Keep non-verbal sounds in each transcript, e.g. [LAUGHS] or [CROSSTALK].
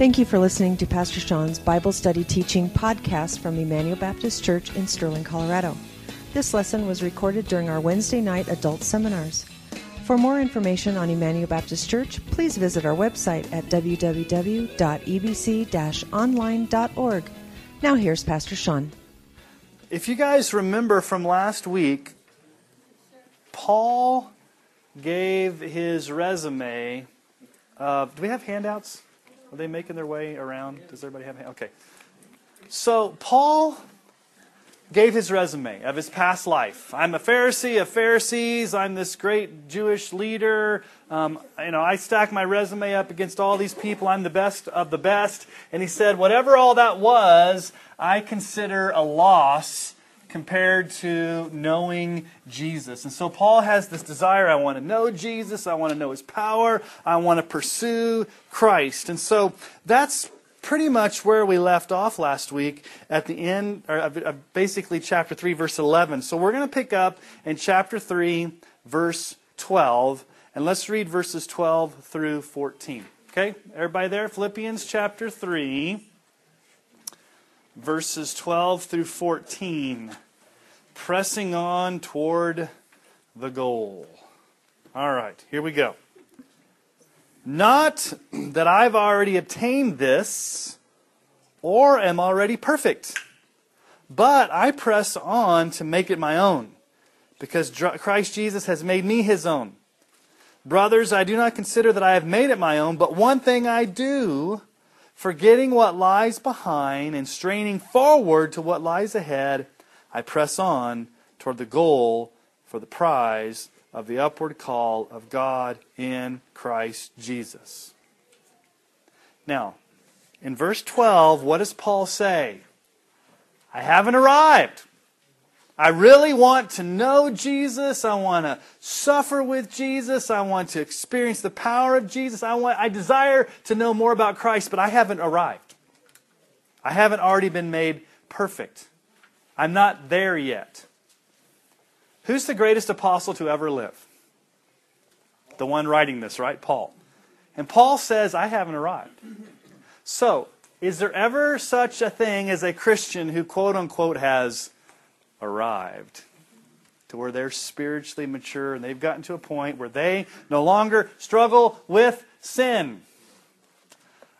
Thank you for listening to Pastor Sean's Bible Study Teaching podcast from Emmanuel Baptist Church in Sterling, Colorado. This lesson was recorded during our Wednesday night adult seminars. For more information on Emmanuel Baptist Church, please visit our website at www.ebc online.org. Now here's Pastor Sean. If you guys remember from last week, Paul gave his resume. Uh, do we have handouts? Are they making their way around? Does everybody have? Okay. So Paul gave his resume of his past life. I'm a Pharisee of Pharisees. I'm this great Jewish leader. Um, you know, I stack my resume up against all these people. I'm the best of the best. And he said, whatever all that was, I consider a loss compared to knowing Jesus. And so Paul has this desire I want to know Jesus, I want to know his power, I want to pursue Christ. And so that's pretty much where we left off last week at the end, or uh, uh, basically chapter 3, verse 11. So we're going to pick up in chapter 3, verse 12, and let's read verses 12 through 14. Okay, everybody there? Philippians chapter 3, verses 12 through 14. Pressing on toward the goal. All right, here we go. Not that I've already obtained this or am already perfect, but I press on to make it my own, because Christ Jesus has made me his own. Brothers, I do not consider that I have made it my own, but one thing I do, forgetting what lies behind and straining forward to what lies ahead, I press on toward the goal for the prize of the upward call of God in Christ Jesus. Now, in verse 12, what does Paul say? I haven't arrived. I really want to know Jesus. I want to suffer with Jesus. I want to experience the power of Jesus. I want I desire to know more about Christ, but I haven't arrived. I haven't already been made perfect. I'm not there yet. Who's the greatest apostle to ever live? The one writing this, right? Paul. And Paul says, I haven't arrived. So, is there ever such a thing as a Christian who, quote unquote, has arrived? To where they're spiritually mature and they've gotten to a point where they no longer struggle with sin.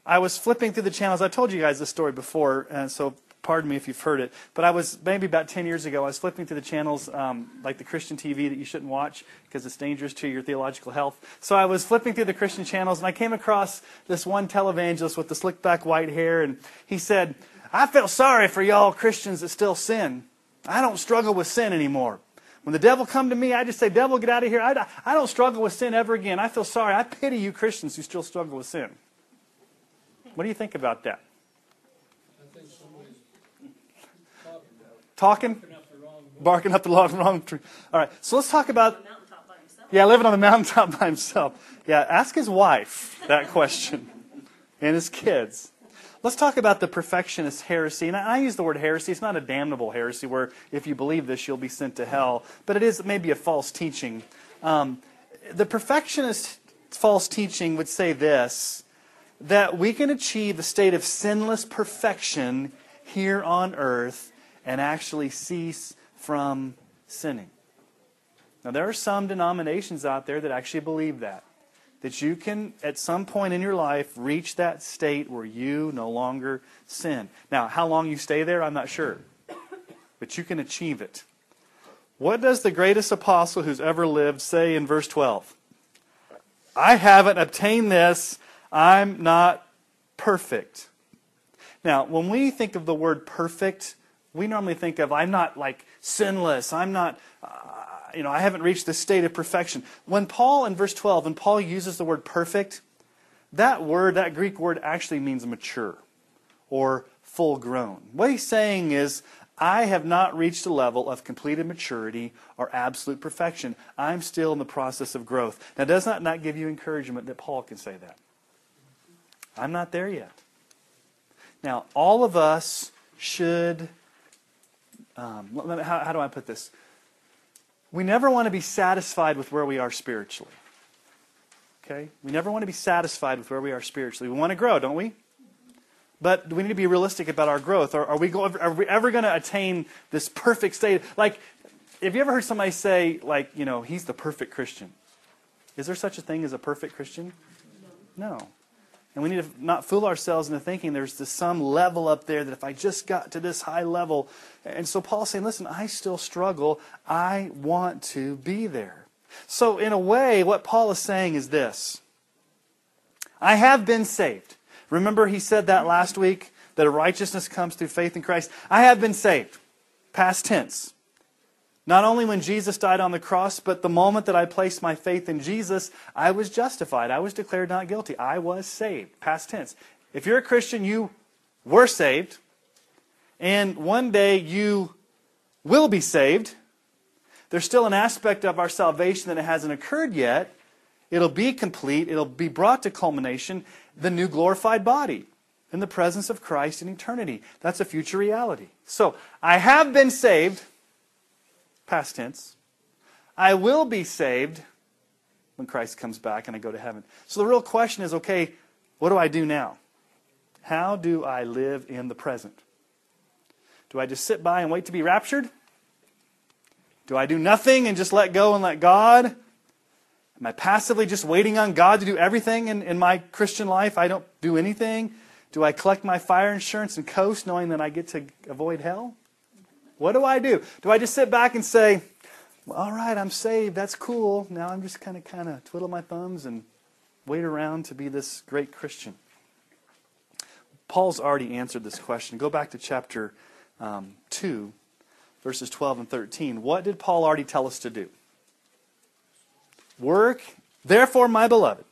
I was flipping through the channels. I told you guys this story before, and so pardon me if you've heard it, but I was maybe about 10 years ago, I was flipping through the channels um, like the Christian TV that you shouldn't watch because it's dangerous to your theological health. So I was flipping through the Christian channels and I came across this one televangelist with the slick back white hair, and he said, I feel sorry for y'all Christians that still sin. I don't struggle with sin anymore. When the devil come to me, I just say, devil, get out of here. I, I don't struggle with sin ever again. I feel sorry. I pity you Christians who still struggle with sin. What do you think about that? Talking? Barking up the wrong, wrong tree. All right, so let's talk about. Yeah, living on the mountaintop by himself. Yeah, ask his wife that question and his kids. Let's talk about the perfectionist heresy. And I use the word heresy. It's not a damnable heresy where if you believe this, you'll be sent to hell. But it is maybe a false teaching. Um, the perfectionist false teaching would say this that we can achieve a state of sinless perfection here on earth and actually cease from sinning. Now, there are some denominations out there that actually believe that. That you can, at some point in your life, reach that state where you no longer sin. Now, how long you stay there, I'm not sure. But you can achieve it. What does the greatest apostle who's ever lived say in verse 12? I haven't obtained this. I'm not perfect. Now, when we think of the word perfect, we normally think of, I'm not like sinless. I'm not, uh, you know, I haven't reached this state of perfection. When Paul, in verse 12, when Paul uses the word perfect, that word, that Greek word, actually means mature or full grown. What he's saying is, I have not reached a level of completed maturity or absolute perfection. I'm still in the process of growth. Now, does that not give you encouragement that Paul can say that? I'm not there yet. Now, all of us should um, how, how do I put this? We never want to be satisfied with where we are spiritually. Okay? We never want to be satisfied with where we are spiritually. We want to grow, don't we? But we need to be realistic about our growth. Are, are we, go, are we ever going to attain this perfect state? Like, have you ever heard somebody say, like, you know, he's the perfect Christian? Is there such a thing as a perfect Christian? No. And we need to not fool ourselves into thinking there's this some level up there that if I just got to this high level. And so Paul's saying, listen, I still struggle. I want to be there. So, in a way, what Paul is saying is this I have been saved. Remember, he said that last week that a righteousness comes through faith in Christ. I have been saved. Past tense. Not only when Jesus died on the cross, but the moment that I placed my faith in Jesus, I was justified. I was declared not guilty. I was saved. Past tense. If you're a Christian, you were saved. And one day you will be saved. There's still an aspect of our salvation that hasn't occurred yet. It'll be complete, it'll be brought to culmination, the new glorified body in the presence of Christ in eternity. That's a future reality. So, I have been saved, past tense. I will be saved when Christ comes back and I go to heaven. So, the real question is okay, what do I do now? How do I live in the present? Do I just sit by and wait to be raptured? Do I do nothing and just let go and let God? Am I passively just waiting on God to do everything in, in my Christian life? I don't do anything. Do I collect my fire insurance and coast knowing that I get to avoid hell? What do I do? Do I just sit back and say, well, all right, I'm saved. That's cool. Now I'm just kind of kind of twiddle my thumbs and wait around to be this great Christian? Paul's already answered this question. Go back to chapter um, 2 verses 12 and 13. What did Paul already tell us to do? Work, therefore, my beloved,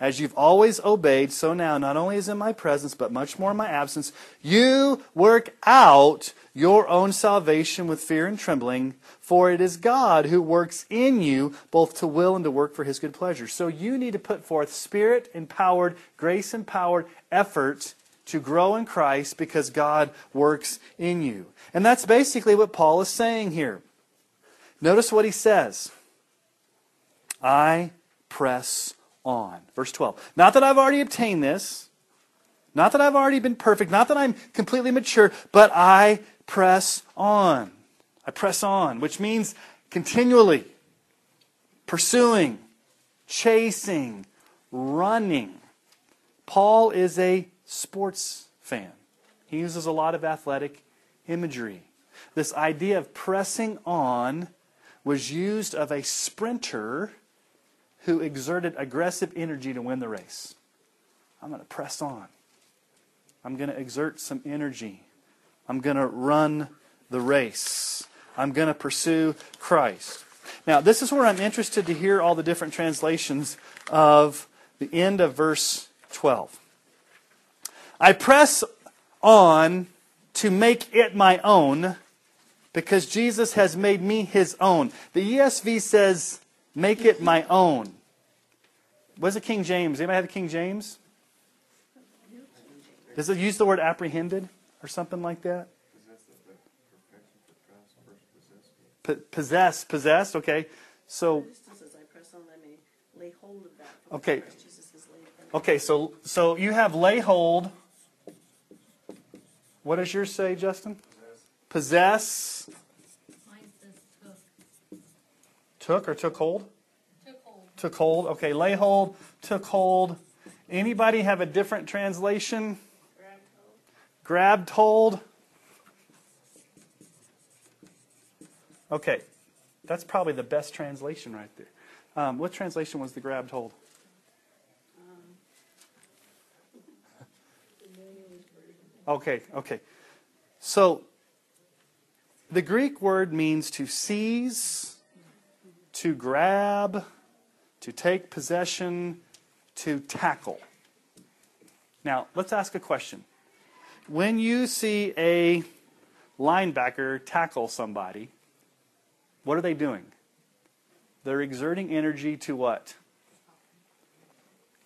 as you've always obeyed, so now, not only is in my presence, but much more in my absence, you work out your own salvation with fear and trembling, for it is God who works in you both to will and to work for his good pleasure. So you need to put forth spirit empowered, grace empowered effort to grow in Christ because God works in you. And that's basically what Paul is saying here. Notice what he says I press on. Verse 12. Not that I've already obtained this, not that I've already been perfect, not that I'm completely mature, but I press on. I press on, which means continually pursuing, chasing, running. Paul is a sports fan. He uses a lot of athletic imagery. This idea of pressing on was used of a sprinter who exerted aggressive energy to win the race. I'm going to press on. I'm going to exert some energy. I'm going to run the race. I'm going to pursue Christ. Now, this is where I'm interested to hear all the different translations of the end of verse 12. I press on to make it my own because Jesus has made me his own. The ESV says, make it my own. Was it King James? Anybody have the King James? Does it use the word apprehended or something like that? possess, possessed, okay. So, okay. Okay, so so you have lay hold what does yours say, Justin? Possess. Took or took hold? Took hold. Took hold. Okay, lay hold, took hold. Anybody have a different translation? Grabbed hold. Okay, that's probably the best translation right there. Um, what translation was the grabbed hold? Okay, okay. So the Greek word means to seize, to grab, to take possession, to tackle. Now, let's ask a question. When you see a linebacker tackle somebody, what are they doing? They're exerting energy to what?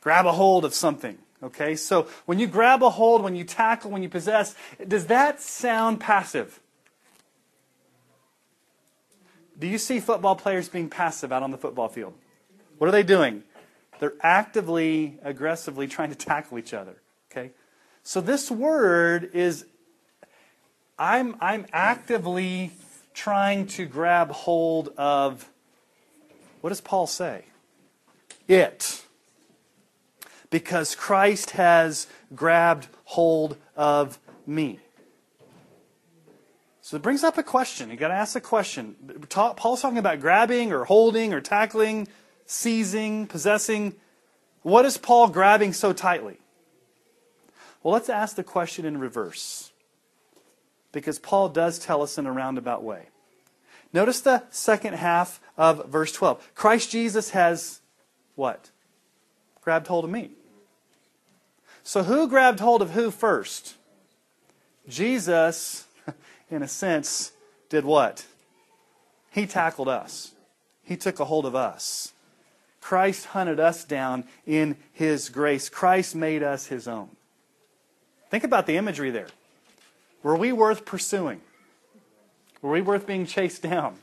Grab a hold of something. Okay, so when you grab a hold, when you tackle, when you possess, does that sound passive? Do you see football players being passive out on the football field? What are they doing? They're actively, aggressively trying to tackle each other. So this word is I'm I'm actively trying to grab hold of what does Paul say? It. Because Christ has grabbed hold of me. So it brings up a question. You got to ask the question. Paul's talking about grabbing or holding or tackling, seizing, possessing. What is Paul grabbing so tightly? Well, let's ask the question in reverse. Because Paul does tell us in a roundabout way. Notice the second half of verse 12. Christ Jesus has what? Grabbed hold of me. So who grabbed hold of who first? Jesus, [LAUGHS] in a sense, did what? He tackled us. He took a hold of us. Christ hunted us down in His grace. Christ made us His own. Think about the imagery there. Were we worth pursuing? Were we worth being chased down?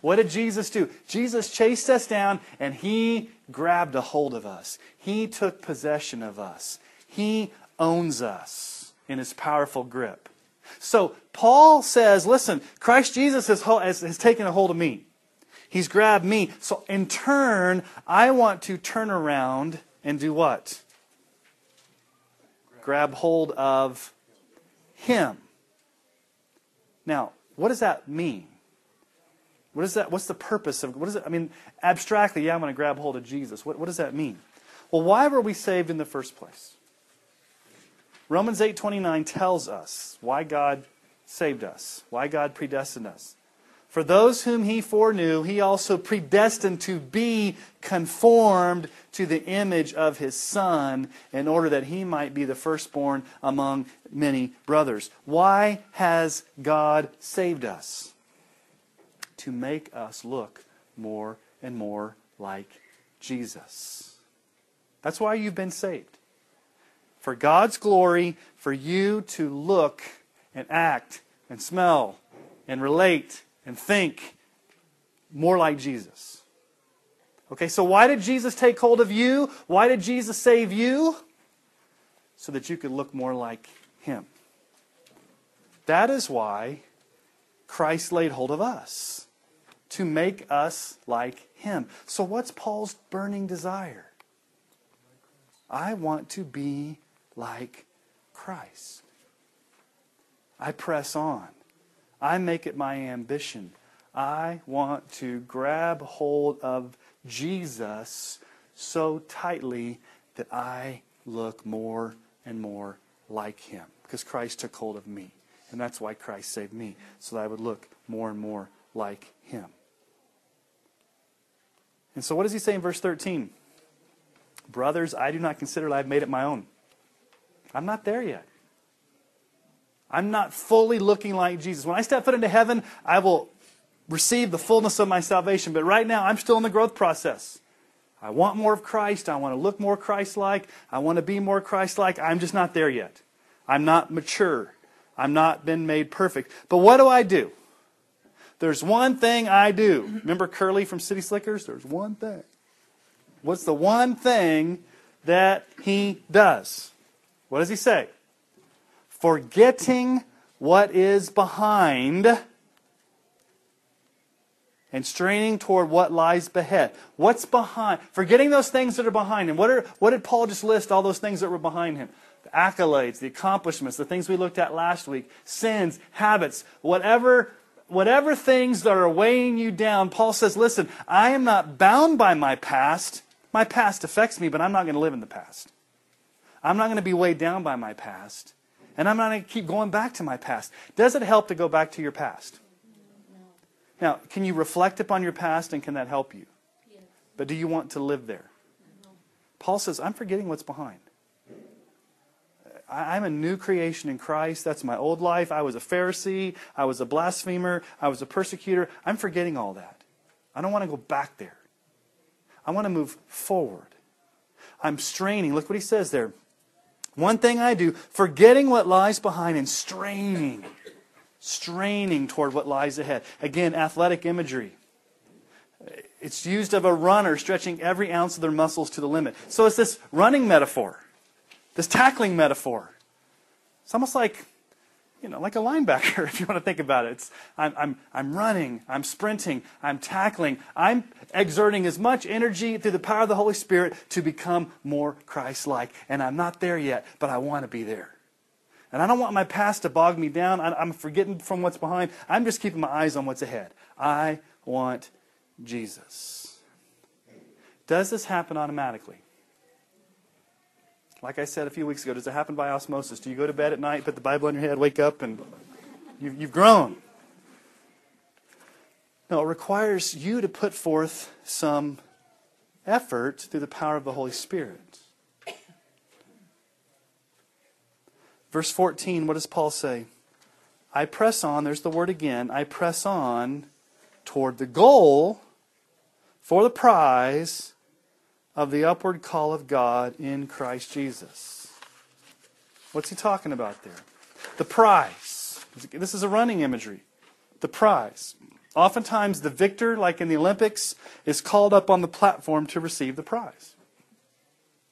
What did Jesus do? Jesus chased us down and he grabbed a hold of us. He took possession of us. He owns us in his powerful grip. So Paul says, listen, Christ Jesus has, has, has taken a hold of me. He's grabbed me. So in turn, I want to turn around and do what? Grab hold of him. Now, what does that mean? What is that? What's the purpose of what is it? I mean, abstractly, yeah, I'm going to grab hold of Jesus. What, what does that mean? Well, why were we saved in the first place? Romans 8:29 tells us why God saved us, why God predestined us. For those whom he foreknew, he also predestined to be conformed to the image of his Son, in order that he might be the firstborn among many brothers. Why has God saved us? To make us look more and more like Jesus. That's why you've been saved. For God's glory, for you to look and act and smell and relate and think more like Jesus. Okay, so why did Jesus take hold of you? Why did Jesus save you? So that you could look more like Him. That is why Christ laid hold of us, to make us like Him. So, what's Paul's burning desire? I want to be like Christ. I press on. I make it my ambition. I want to grab hold of Jesus so tightly that I look more and more like him because Christ took hold of me. And that's why Christ saved me, so that I would look more and more like him. And so, what does he say in verse 13? Brothers, I do not consider that I've made it my own. I'm not there yet. I'm not fully looking like Jesus. When I step foot into heaven, I will receive the fullness of my salvation. But right now, I'm still in the growth process. I want more of Christ. I want to look more Christ like. I want to be more Christ like. I'm just not there yet. I'm not mature. I'm not been made perfect. But what do I do? There's one thing I do. Remember Curly from City Slickers? There's one thing. What's the one thing that he does? What does he say? Forgetting what is behind and straining toward what lies ahead. What's behind? Forgetting those things that are behind him. What, are, what did Paul just list? All those things that were behind him. The accolades, the accomplishments, the things we looked at last week, sins, habits, whatever, whatever things that are weighing you down. Paul says, listen, I am not bound by my past. My past affects me, but I'm not going to live in the past. I'm not going to be weighed down by my past. And I'm not going to keep going back to my past. Does it help to go back to your past? No. Now, can you reflect upon your past and can that help you? Yes. But do you want to live there? No. Paul says, I'm forgetting what's behind. I'm a new creation in Christ. That's my old life. I was a Pharisee. I was a blasphemer. I was a persecutor. I'm forgetting all that. I don't want to go back there. I want to move forward. I'm straining. Look what he says there. One thing I do, forgetting what lies behind and straining, straining toward what lies ahead. Again, athletic imagery. It's used of a runner stretching every ounce of their muscles to the limit. So it's this running metaphor, this tackling metaphor. It's almost like, you know, like a linebacker, [LAUGHS] if you want to think about it. It's, I'm, I'm, I'm running, I'm sprinting, I'm tackling, I'm exerting as much energy through the power of the Holy Spirit to become more Christ like. And I'm not there yet, but I want to be there. And I don't want my past to bog me down. I'm forgetting from what's behind. I'm just keeping my eyes on what's ahead. I want Jesus. Does this happen automatically? Like I said a few weeks ago, does it happen by osmosis? Do you go to bed at night, put the Bible on your head, wake up, and you've, grown? No, it requires you to put forth some effort through the power of the Holy Spirit. Verse 14, what does Paul say? I press on, there's the word again, I press on toward the goal for the prize of the upward call of God in Christ Jesus. What's he talking about there? The prize. This is a running imagery. The prize. Oftentimes, the victor, like in the Olympics, is called up on the platform to receive the prize.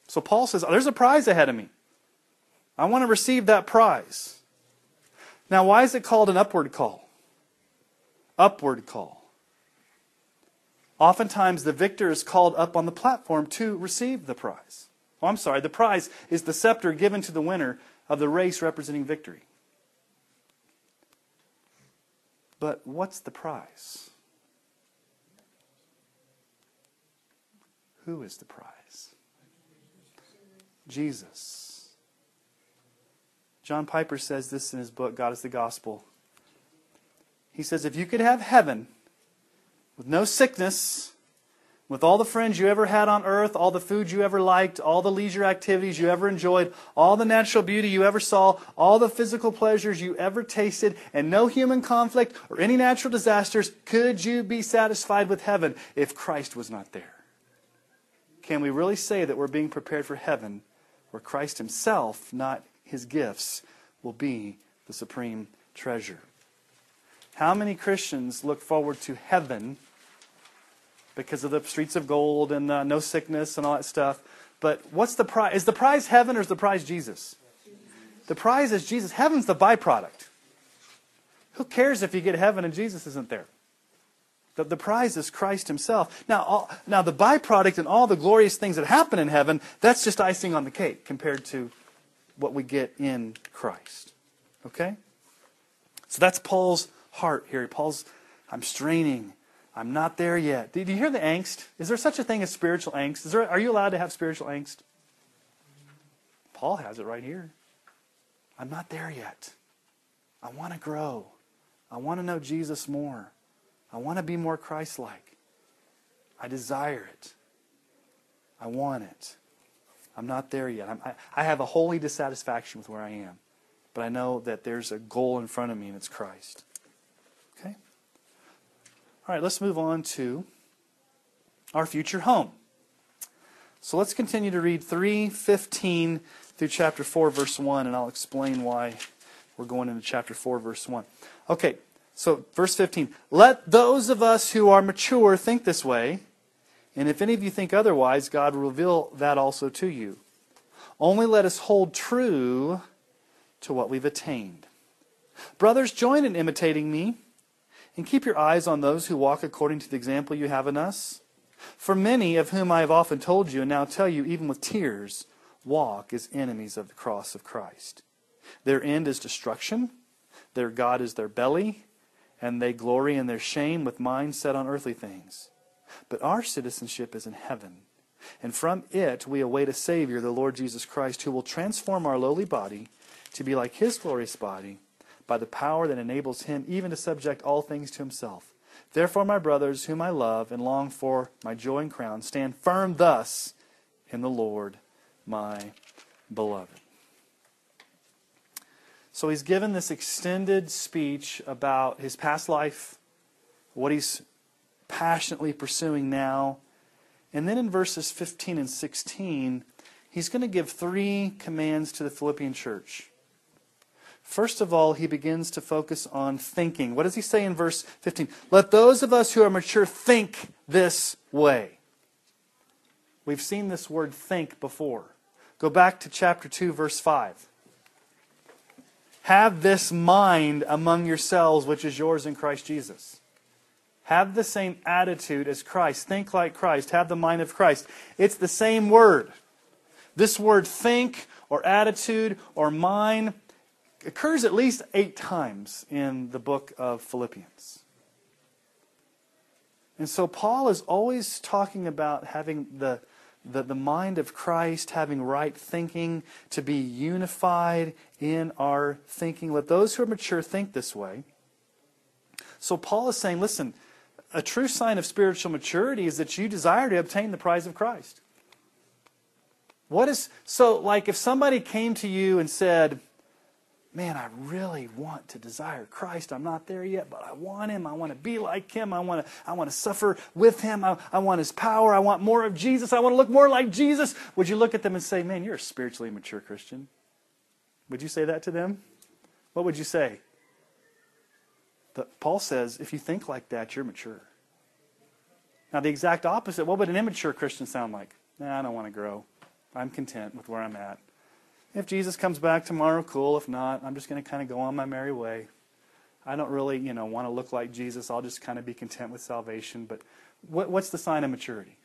So Paul says, oh, There's a prize ahead of me. I want to receive that prize. Now, why is it called an upward call? Upward call. Oftentimes, the victor is called up on the platform to receive the prize. Oh, I'm sorry, the prize is the scepter given to the winner of the race representing victory. But what's the prize? Who is the prize? Jesus. John Piper says this in his book, God is the Gospel. He says, if you could have heaven with no sickness, with all the friends you ever had on earth, all the food you ever liked, all the leisure activities you ever enjoyed, all the natural beauty you ever saw, all the physical pleasures you ever tasted, and no human conflict or any natural disasters, could you be satisfied with heaven if Christ was not there? Can we really say that we're being prepared for heaven where Christ himself, not his gifts will be the supreme treasure. How many Christians look forward to heaven because of the streets of gold and uh, no sickness and all that stuff? But what's the prize? Is the prize heaven or is the prize Jesus? The prize is Jesus. Heaven's the byproduct. Who cares if you get heaven and Jesus isn't there? The, the prize is Christ himself. Now, all, now, the byproduct and all the glorious things that happen in heaven, that's just icing on the cake compared to what we get in Christ. Okay? So that's Paul's heart here. Paul's, I'm straining. I'm not there yet. Do you hear the angst? Is there such a thing as spiritual angst? Is there, are you allowed to have spiritual angst? Paul has it right here. I'm not there yet. I want to grow. I want to know Jesus more. I want to be more Christ like. I desire it. I want it. I'm not there yet. I, I have a holy dissatisfaction with where I am. But I know that there's a goal in front of me, and it's Christ. All right, let's move on to our future home. So let's continue to read 3:15 through chapter 4 verse 1 and I'll explain why we're going into chapter 4 verse 1. Okay, so verse 15. Let those of us who are mature think this way, and if any of you think otherwise, God will reveal that also to you. Only let us hold true to what we've attained. Brothers, join in imitating me, and keep your eyes on those who walk according to the example you have in us. For many of whom I have often told you, and now tell you, even with tears, walk as enemies of the cross of Christ. Their end is destruction, their God is their belly, and they glory in their shame with minds set on earthly things. But our citizenship is in heaven. And from it we await a Savior, the Lord Jesus Christ, who will transform our lowly body to be like his glorious body by the power that enables him even to subject all things to himself. Therefore, my brothers, whom I love and long for my joy and crown, stand firm thus in the Lord, my beloved. So he's given this extended speech about his past life, what he's passionately pursuing now. And then in verses 15 and 16, he's going to give three commands to the Philippian church. First of all, he begins to focus on thinking. What does he say in verse 15? Let those of us who are mature think this way. We've seen this word think before. Go back to chapter 2, verse 5. have this mind among yourselves, which is yours in Christ Jesus. Have the same attitude as Christ. Think like Christ. Have the mind of Christ. It's the same word. This word think or attitude or mind occurs at least eight times in the book of Philippians. And so Paul is always talking about having the, the, the mind of Christ, having right thinking, to be unified in our thinking. Let those who are mature think this way. So Paul is saying, listen, a true sign of spiritual maturity is that you desire to obtain the prize of Christ. What is so like if somebody came to you and said, man, I really want to desire Christ. I'm not there yet, but I want him. I want to be like him. I want to, I want to suffer with him. I, I want his power. I want more of Jesus. I want to look more like Jesus. Would you look at them and say, man, you're a spiritually mature Christian? Would you say that to them? What would you say? Paul says, if you think like that, you're mature. Now, the exact opposite, what would an immature Christian sound like? Nah, I don't want to grow. I'm content with where I'm at. If Jesus comes back tomorrow, cool. If not, I'm just going to kind of go on my merry way. I don't really, you know, want to look like Jesus. I'll just kind of be content with salvation. But what, what's the sign of maturity?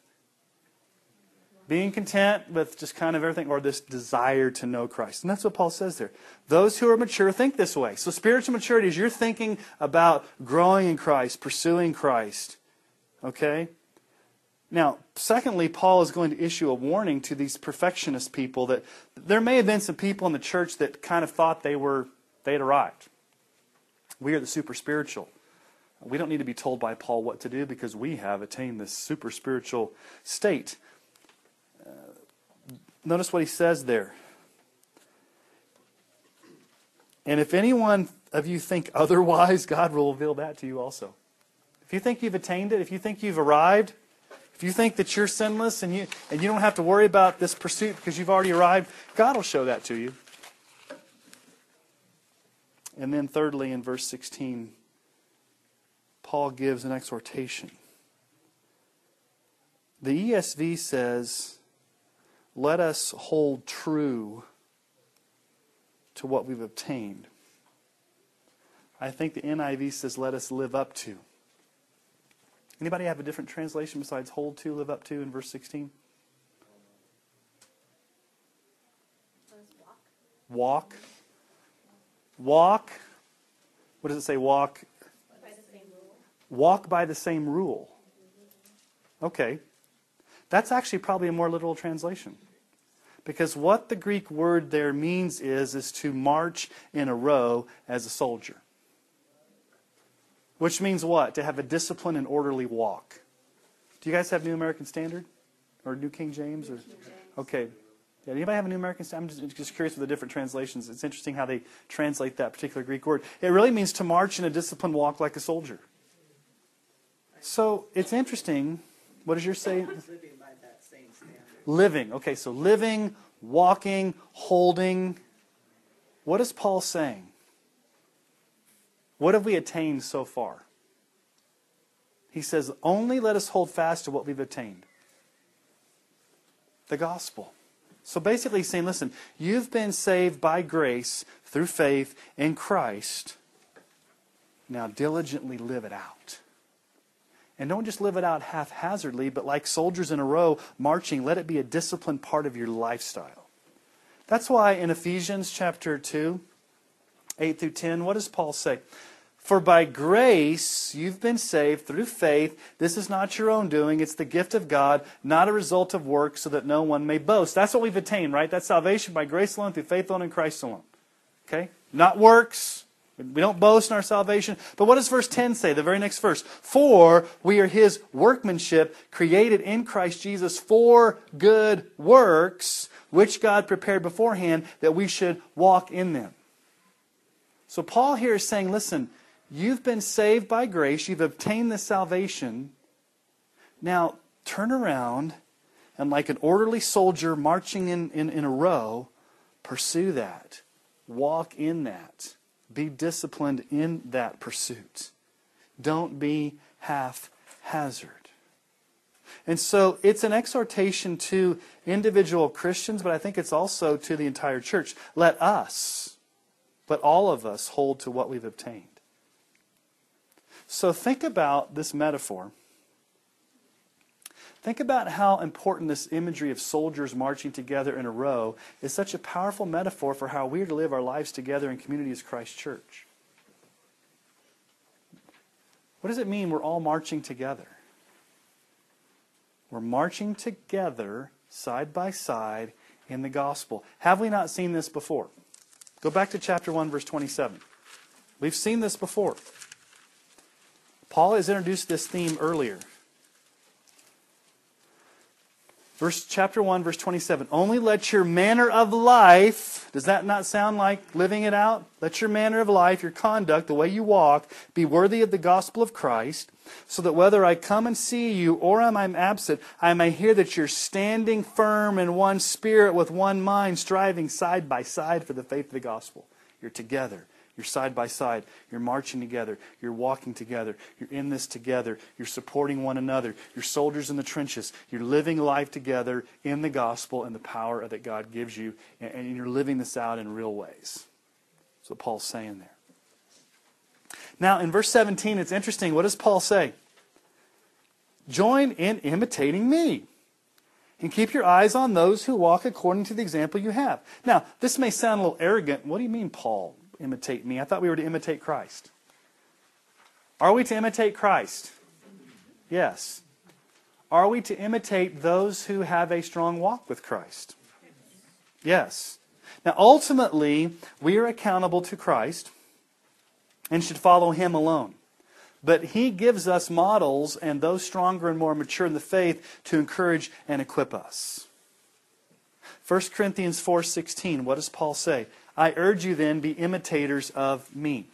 Being content with just kind of everything, or this desire to know Christ. And that's what Paul says there. Those who are mature think this way. So spiritual maturity is you're thinking about growing in Christ, pursuing Christ. Okay? Now, secondly, Paul is going to issue a warning to these perfectionist people that there may have been some people in the church that kind of thought they were they had arrived. We are the super spiritual. We don't need to be told by Paul what to do because we have attained this super spiritual state. Uh, notice what he says there. And if anyone of you think otherwise, [LAUGHS] God will reveal that to you also. If you think you've attained it, if you think you've arrived, if you think that you're sinless and you, and you don't have to worry about this pursuit because you've already arrived, God will show that to you. And then, thirdly, in verse 16, Paul gives an exhortation. The ESV says, Let us hold true to what we've obtained. I think the NIV says, Let us live up to. Anybody have a different translation besides hold to, live up to in verse 16? Walk. Walk. What does it say? Walk. Walk by the same rule. Okay. That's actually probably a more literal translation. Because what the Greek word there means is is to march in a row as a soldier. Which means what? To have a disciplined and orderly walk. Do you guys have New American Standard? Or New King James? Or Okay. Yeah, anybody have a New American Standard? I'm just, curious with the different translations. It's interesting how they translate that particular Greek word. It really means to march in a disciplined walk like a soldier. So it's interesting. What does your say? Living by that same standard. Living. Okay, so living, walking, holding. What is Paul saying? What have we attained so far? He says, only let us hold fast to what we've attained the gospel. So basically, he's saying, listen, you've been saved by grace through faith in Christ. Now diligently live it out. And don't just live it out haphazardly, but like soldiers in a row marching, let it be a disciplined part of your lifestyle. That's why in Ephesians chapter 2, 8 through 10, what does Paul say? For by grace you've been saved through faith. This is not your own doing, it's the gift of God, not a result of works, so that no one may boast. That's what we've attained, right? That's salvation by grace alone, through faith alone, in Christ alone. Okay? Not works. We don't boast in our salvation. But what does verse 10 say, the very next verse? For we are his workmanship, created in Christ Jesus for good works, which God prepared beforehand that we should walk in them. So Paul here is saying, listen, You've been saved by grace. You've obtained this salvation. Now, turn around and, like an orderly soldier marching in, in, in a row, pursue that. Walk in that. Be disciplined in that pursuit. Don't be haphazard. And so it's an exhortation to individual Christians, but I think it's also to the entire church. Let us but all of us hold to what we've obtained. So think about this metaphor. Think about how important this imagery of soldiers marching together in a row is such a powerful metaphor for how we are to live our lives together in community as Christ Church. What does it mean we're all marching together? We're marching together side by side in the gospel. Have we not seen this before? Go back to chapter 1, verse 27. We've seen this before. Paul has introduced this theme earlier. Verse chapter 1 verse 27. Only let your manner of life, does that not sound like living it out? Let your manner of life, your conduct, the way you walk, be worthy of the gospel of Christ, so that whether I come and see you or am I'm absent, I may hear that you're standing firm in one spirit with one mind, striving side by side for the faith of the gospel. You're together. You're side by side. You're marching together. You're walking together. You're in this together. You're supporting one another. You're soldiers in the trenches. You're living life together in the gospel and the power that God gives you. And you're living this out in real ways. That's what Paul's saying there. Now, in verse 17, it's interesting. What does Paul say? Join in imitating me. And keep your eyes on those who walk according to the example you have. Now, this may sound a little arrogant. What do you mean, Paul? Imitate me. I thought we were to imitate Christ. Are we to imitate Christ? Yes. Are we to imitate those who have a strong walk with Christ? Yes. Now, ultimately, we are accountable to Christ and should follow Him alone. But He gives us models and those stronger and more mature in the faith to encourage and equip us. 1 Corinthians 4:16 what does Paul say? I urge you then, be imitators of me.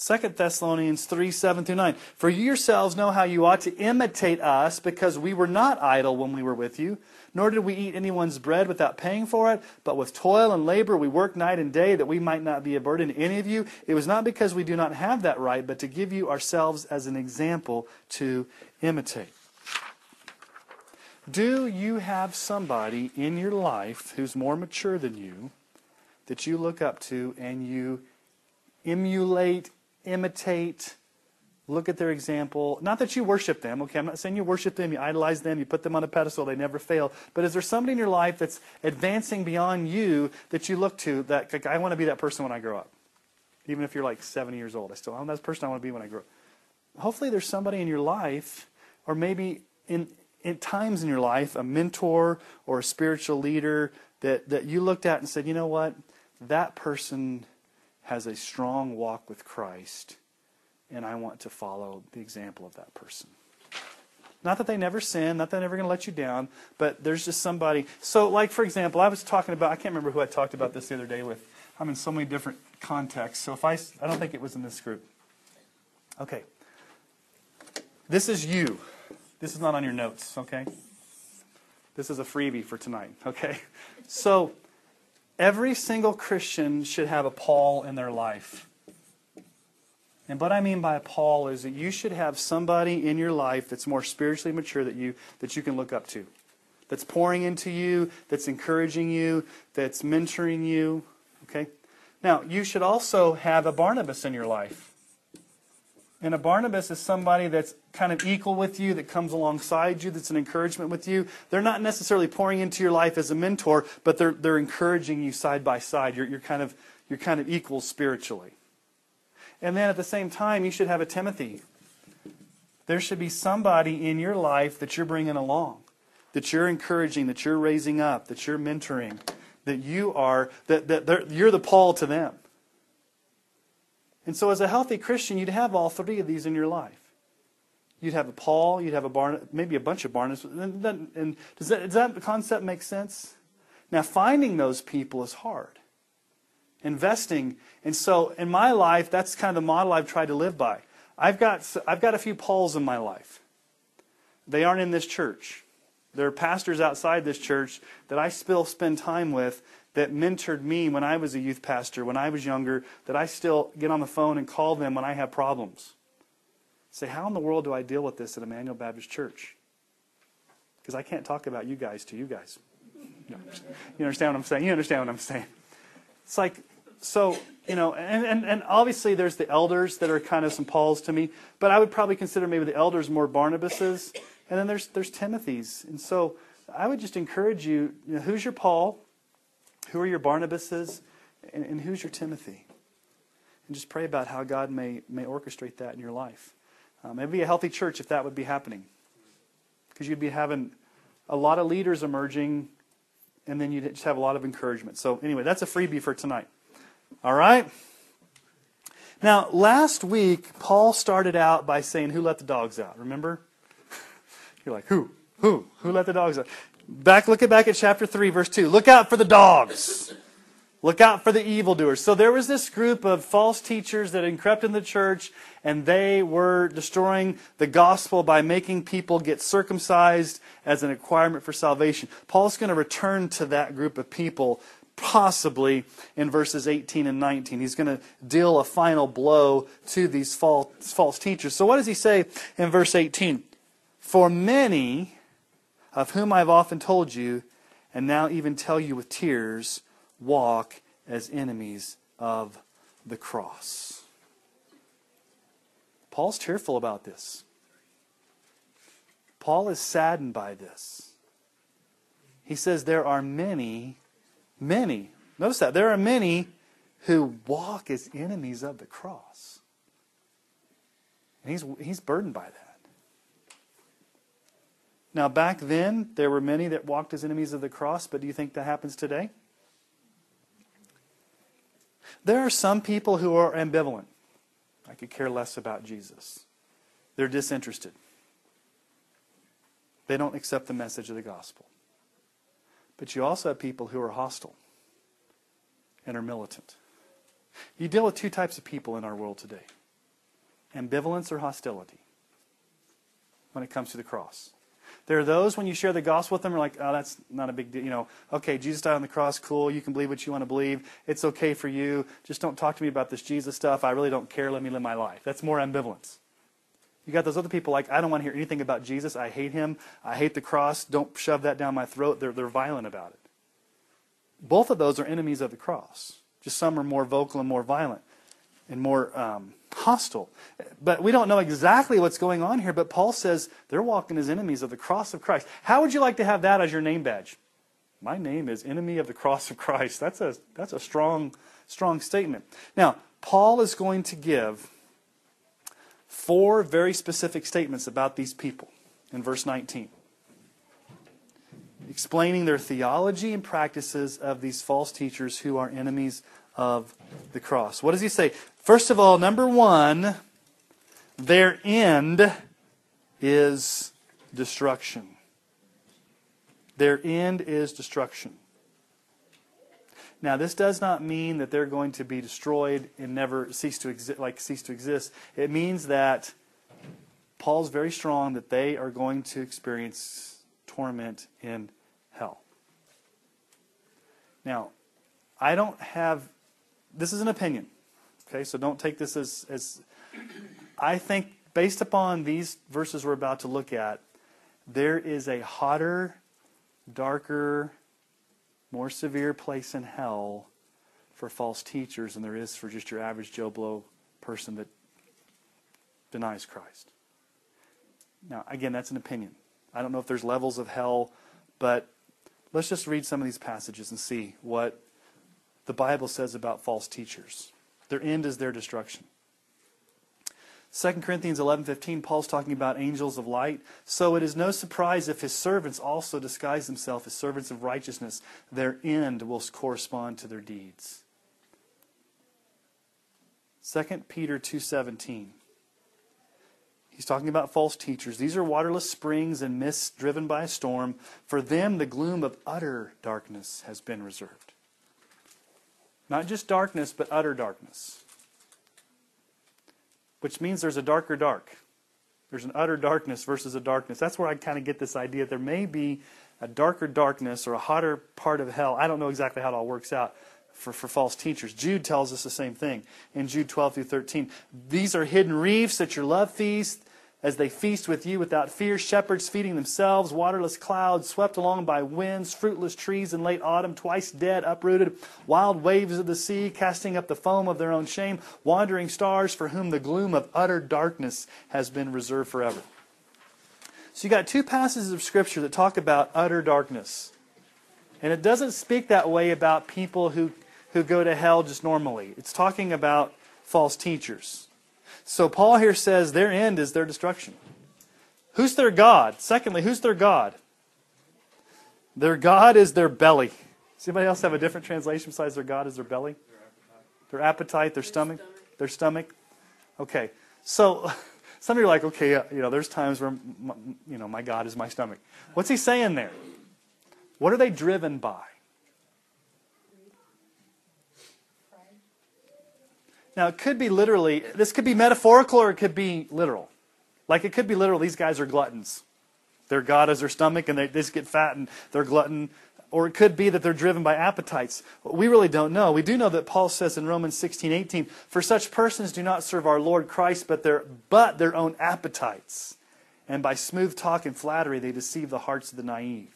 2 Thessalonians 3 7 through 9. For you yourselves know how you ought to imitate us, because we were not idle when we were with you, nor did we eat anyone's bread without paying for it, but with toil and labor we worked night and day that we might not be a burden to any of you. It was not because we do not have that right, but to give you ourselves as an example to imitate. Do you have somebody in your life who's more mature than you that you look up to and you emulate, imitate, look at their example? Not that you worship them, okay? I'm not saying you worship them, you idolize them, you put them on a pedestal, they never fail. But is there somebody in your life that's advancing beyond you that you look to that, like, I want to be that person when I grow up? Even if you're like 70 years old, I still, I'm that person I want to be when I grow up. Hopefully, there's somebody in your life, or maybe in in times in your life a mentor or a spiritual leader that, that you looked at and said, you know what? That person has a strong walk with Christ, and I want to follow the example of that person. Not that they never sin, not that they're never going to let you down, but there's just somebody. So, like, for example, I was talking about, I can't remember who I talked about this the other day with. I'm in so many different contexts. So, if I, I don't think it was in this group. Okay. This is you. This is not on your notes, okay? This is a freebie for tonight, okay? [LAUGHS] So, every single Christian should have a Paul in their life. And what I mean by a Paul is that you should have somebody in your life that's more spiritually mature that you that you can look up to. That's pouring into you, that's encouraging you, that's mentoring you, okay? Now, you should also have a Barnabas in your life. And a Barnabas is somebody that's kind of equal with you, that comes alongside you, that's an encouragement with you. They're not necessarily pouring into your life as a mentor, but they're, they're encouraging you side by side. You're, you're, kind of, you're kind of equals spiritually. And then at the same time, you should have a Timothy. There should be somebody in your life that you're bringing along, that you're encouraging, that you're raising up, that you're mentoring, that you are, that, that you're the Paul to them. And so, as a healthy Christian, you'd have all three of these in your life. You'd have a Paul, you'd have a Barn, maybe a bunch of Barnabas. And, and does, that, does that concept make sense? Now, finding those people is hard. Investing. And so, in my life, that's kind of the model I've tried to live by. I've got, I've got a few Pauls in my life. They aren't in this church. There are pastors outside this church that I still spend time with that mentored me when I was a youth pastor, when I was younger, that I still get on the phone and call them when I have problems. Say, how in the world do I deal with this at Emmanuel Baptist Church? Because I can't talk about you guys to you guys. No. You understand what I'm saying? You understand what I'm saying. It's like, so, you know, and, and, and obviously there's the elders that are kind of some Pauls to me, but I would probably consider maybe the elders more Barnabas's. And then there's, there's Timothy's. And so I would just encourage you, you know, who's your Paul? Who are your Barnabases? And, and who's your Timothy? And just pray about how God may, may orchestrate that in your life. Um, it'd be a healthy church if that would be happening. Because you'd be having a lot of leaders emerging, and then you'd just have a lot of encouragement. So, anyway, that's a freebie for tonight. All right? Now, last week, Paul started out by saying, Who let the dogs out? Remember? [LAUGHS] You're like, Who? Who? Who let the dogs out? Back, look at back at chapter 3, verse 2. Look out for the dogs. Look out for the evildoers. So there was this group of false teachers that had crept in the church, and they were destroying the gospel by making people get circumcised as an requirement for salvation. Paul's going to return to that group of people possibly in verses 18 and 19. He's going to deal a final blow to these false, false teachers. So what does he say in verse 18? For many of whom I've often told you, and now even tell you with tears, walk as enemies of the cross. Paul's tearful about this. Paul is saddened by this. He says there are many, many, notice that, there are many who walk as enemies of the cross. And he's, he's burdened by that. Now, back then, there were many that walked as enemies of the cross, but do you think that happens today? There are some people who are ambivalent. I could care less about Jesus. They're disinterested. They don't accept the message of the gospel. But you also have people who are hostile and are militant. You deal with two types of people in our world today ambivalence or hostility when it comes to the cross. There are those when you share the gospel with them are like, oh, that's not a big deal. You know, okay, Jesus died on the cross, cool. You can believe what you want to believe. It's okay for you. Just don't talk to me about this Jesus stuff. I really don't care. Let me live my life. That's more ambivalence. You got those other people like, I don't want to hear anything about Jesus. I hate him. I hate the cross. Don't shove that down my throat. They're, they're violent about it. Both of those are enemies of the cross. Just some are more vocal and more violent and more um, hostile. But we don't know exactly what's going on here, but Paul says they're walking as enemies of the cross of Christ. How would you like to have that as your name badge? My name is enemy of the cross of Christ. That's a, that's a strong, strong statement. Now, Paul is going to give four very specific statements about these people in verse 19 explaining their theology and practices of these false teachers who are enemies of the cross. What does he say? First of all, number one, their end is destruction. Their end is destruction. Now, this does not mean that they're going to be destroyed and never cease to exist, like cease to exist. It means that Paul's very strong that they are going to experience torment in hell. Now, I don't have this is an opinion. Okay, so don't take this as, as I think based upon these verses we're about to look at, there is a hotter, darker, more severe place in hell for false teachers than there is for just your average Joe Blow person that denies Christ. Now, again, that's an opinion. I don't know if there's levels of hell, but let's just read some of these passages and see what the Bible says about false teachers. Their end is their destruction. 2 Corinthians 11:15 Paul's talking about angels of light, so it is no surprise if his servants also disguise themselves as servants of righteousness, their end will correspond to their deeds. 2 Peter 2:17 He's talking about false teachers. These are waterless springs and mists driven by a storm. For them the gloom of utter darkness has been reserved. Not just darkness, but utter darkness. Which means there's a darker dark. There's an utter darkness versus a darkness. That's where I kind of get this idea. There may be a darker darkness or a hotter part of hell. I don't know exactly how it all works out for, for false teachers. Jude tells us the same thing in Jude 12 through 13. These are hidden reefs at your love feast. As they feast with you without fear, shepherds feeding themselves, waterless clouds swept along by winds, fruitless trees in late autumn, twice dead, uprooted, wild waves of the sea, casting up the foam of their own shame, wandering stars for whom the gloom of utter darkness has been reserved forever. So you got two passages of Scripture that talk about utter darkness. And it doesn't speak that way about people who, who go to hell just normally. It's talking about false teachers. So Paul here says their end is their destruction. Who's their God? Secondly, who's their God? Their God is their belly. Does anybody else have a different translation besides their God is their belly? Their appetite, their stomach? Their stomach? Okay. So [LAUGHS] some of you are like, okay, you know, there's times where, my, you know, my God is my stomach. What's he saying there? What are they driven by? Now, it could be literally, this could be metaphorical or it could be literal. Like, it could be literal, these guys are gluttons. Their God is their stomach and they, they just get fat and they're glutton. Or it could be that they're driven by appetites. We really don't know. We do know that Paul says in Romans 16, 18, For such persons do not serve our Lord Christ, but their, but their own appetites. And by smooth talk and flattery, they deceive the hearts of the naive.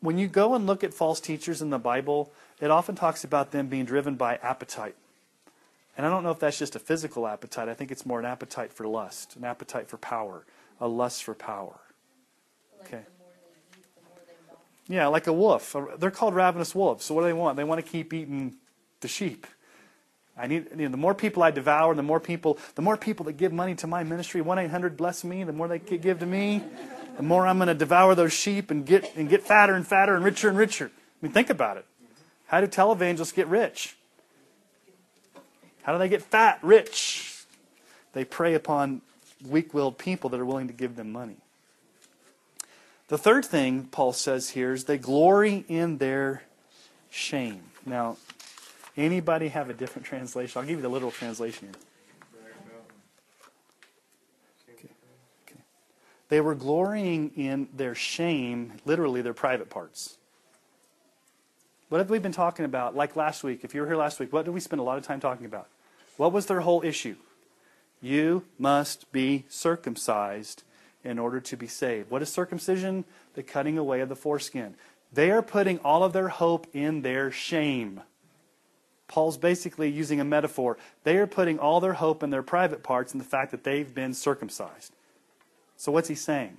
When you go and look at false teachers in the Bible, it often talks about them being driven by appetite. And I don't know if that's just a physical appetite. I think it's more an appetite for lust, an appetite for power, a lust for power. Okay. Yeah, like a wolf. They're called ravenous wolves. So what do they want? They want to keep eating the sheep. I need you know, the more people I devour, the more people, the more people that give money to my ministry. One eight hundred bless me. The more they give to me, the more I'm going to devour those sheep and get and get fatter and fatter and richer and richer. I mean, think about it. How do televangelists get rich? How do they get fat, rich? They prey upon weak willed people that are willing to give them money. The third thing Paul says here is they glory in their shame. Now, anybody have a different translation? I'll give you the literal translation here. They were glorying in their shame, literally their private parts. What have we been talking about? Like last week, if you were here last week, what did we spend a lot of time talking about? What was their whole issue? You must be circumcised in order to be saved. What is circumcision? The cutting away of the foreskin. They are putting all of their hope in their shame. Paul's basically using a metaphor. They are putting all their hope in their private parts and the fact that they've been circumcised. So, what's he saying?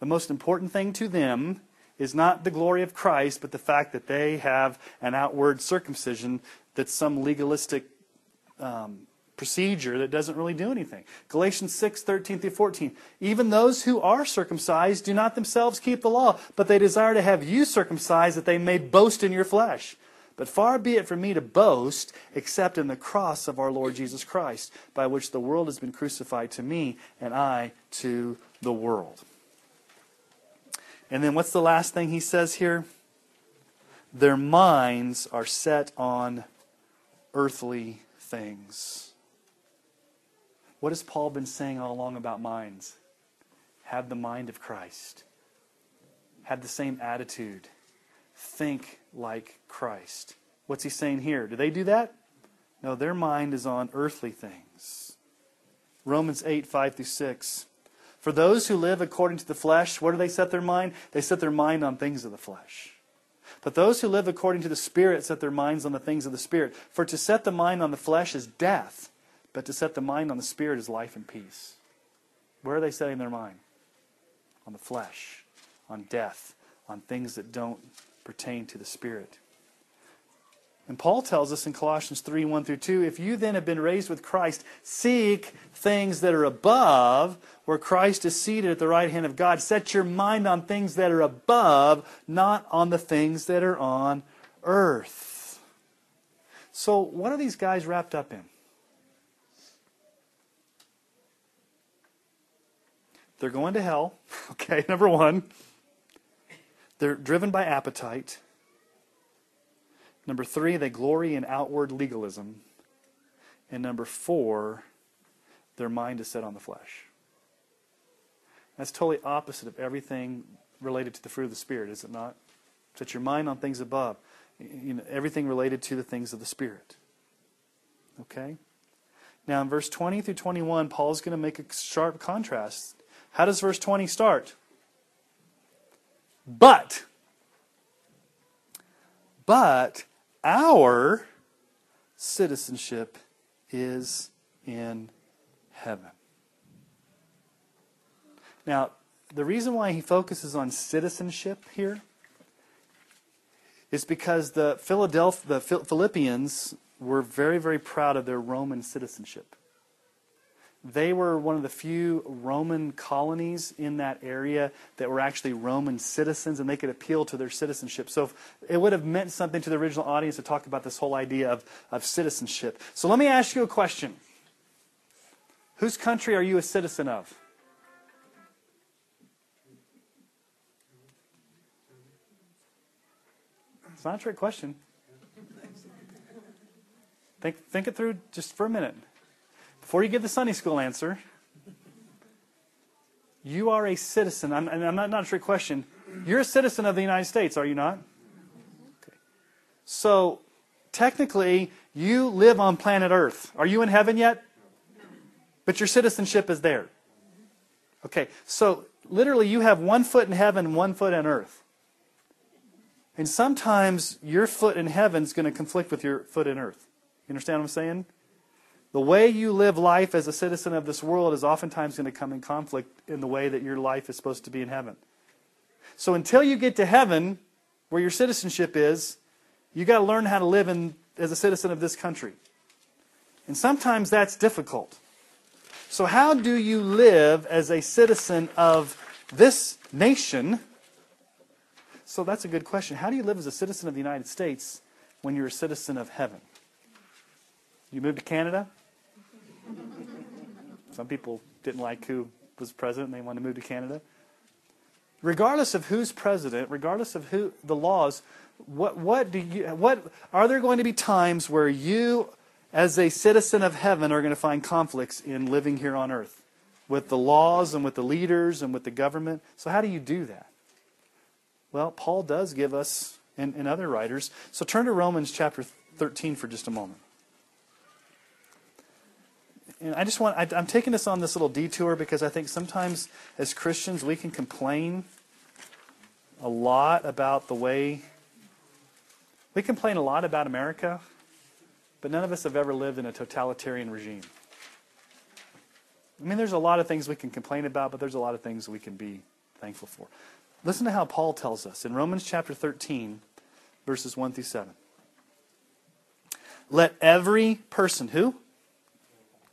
The most important thing to them is not the glory of Christ, but the fact that they have an outward circumcision that's some legalistic um, procedure that doesn't really do anything. Galatians 6, 13 through 14. Even those who are circumcised do not themselves keep the law, but they desire to have you circumcised that they may boast in your flesh. But far be it from me to boast except in the cross of our Lord Jesus Christ, by which the world has been crucified to me and I to the world. And then what's the last thing he says here? Their minds are set on earthly things. What has Paul been saying all along about minds? Have the mind of Christ. Have the same attitude. Think like Christ. What's he saying here? Do they do that? No, their mind is on earthly things. Romans 8, 5 through 6. For those who live according to the flesh, what do they set their mind? They set their mind on things of the flesh. But those who live according to the Spirit set their minds on the things of the Spirit. For to set the mind on the flesh is death, but to set the mind on the Spirit is life and peace. Where are they setting their mind? On the flesh, on death, on things that don't pertain to the Spirit. And Paul tells us in Colossians 3 1 through 2 if you then have been raised with Christ, seek things that are above, where Christ is seated at the right hand of God. Set your mind on things that are above, not on the things that are on earth. So, what are these guys wrapped up in? They're going to hell. [LAUGHS] Okay, number one. They're driven by appetite. Number three, they glory in outward legalism. And number four, their mind is set on the flesh. That's totally opposite of everything related to the fruit of the Spirit, is it not? Set your mind on things above. You know, everything related to the things of the Spirit. Okay? Now, in verse 20 through 21, Paul's going to make a sharp contrast. How does verse 20 start? But, but our citizenship is in heaven. Now, the reason why he focuses on citizenship here is because the the Philippians were very, very proud of their Roman citizenship. They were one of the few Roman colonies in that area that were actually Roman citizens, and they could appeal to their citizenship. So it would have meant something to the original audience to talk about this whole idea of, of citizenship. So let me ask you a question Whose country are you a citizen of? It's not a trick question. Think, think it through just for a minute. Before you give the Sunday school answer, you are a citizen. I'm, and I'm not, not a trick question. You're a citizen of the United States, are you not? Okay. So, technically, you live on planet Earth. Are you in heaven yet? But your citizenship is there. Okay, so literally, you have one foot in heaven, one foot on earth. And sometimes your foot in heaven is going to conflict with your foot in earth. You understand what I'm saying? The way you live life as a citizen of this world is oftentimes going to come in conflict in the way that your life is supposed to be in heaven. So until you get to heaven, where your citizenship is, you got to learn how to live in, as a citizen of this country. And sometimes that's difficult. So, how do you live as a citizen of this nation? So, that's a good question. How do you live as a citizen of the United States when you're a citizen of heaven? You move to Canada? [LAUGHS] Some people didn't like who was president and they wanted to move to Canada. Regardless of who's president, regardless of who the laws, what what do you what are there going to be times where you as a citizen of heaven are going to find conflicts in living here on earth with the laws and with the leaders and with the government? So how do you do that? Well, Paul does give us and, and other writers. So turn to Romans chapter 13 for just a moment and I just want, I, I'm taking us on this little detour because I think sometimes as Christians we can complain a lot about the way, we complain a lot about America, but none of us have ever lived in a totalitarian regime. I mean, there's a lot of things we can complain about, but there's a lot of things we can be thankful for. Listen to how Paul tells us in Romans chapter 13, verses 1 through 7. Let every person, who?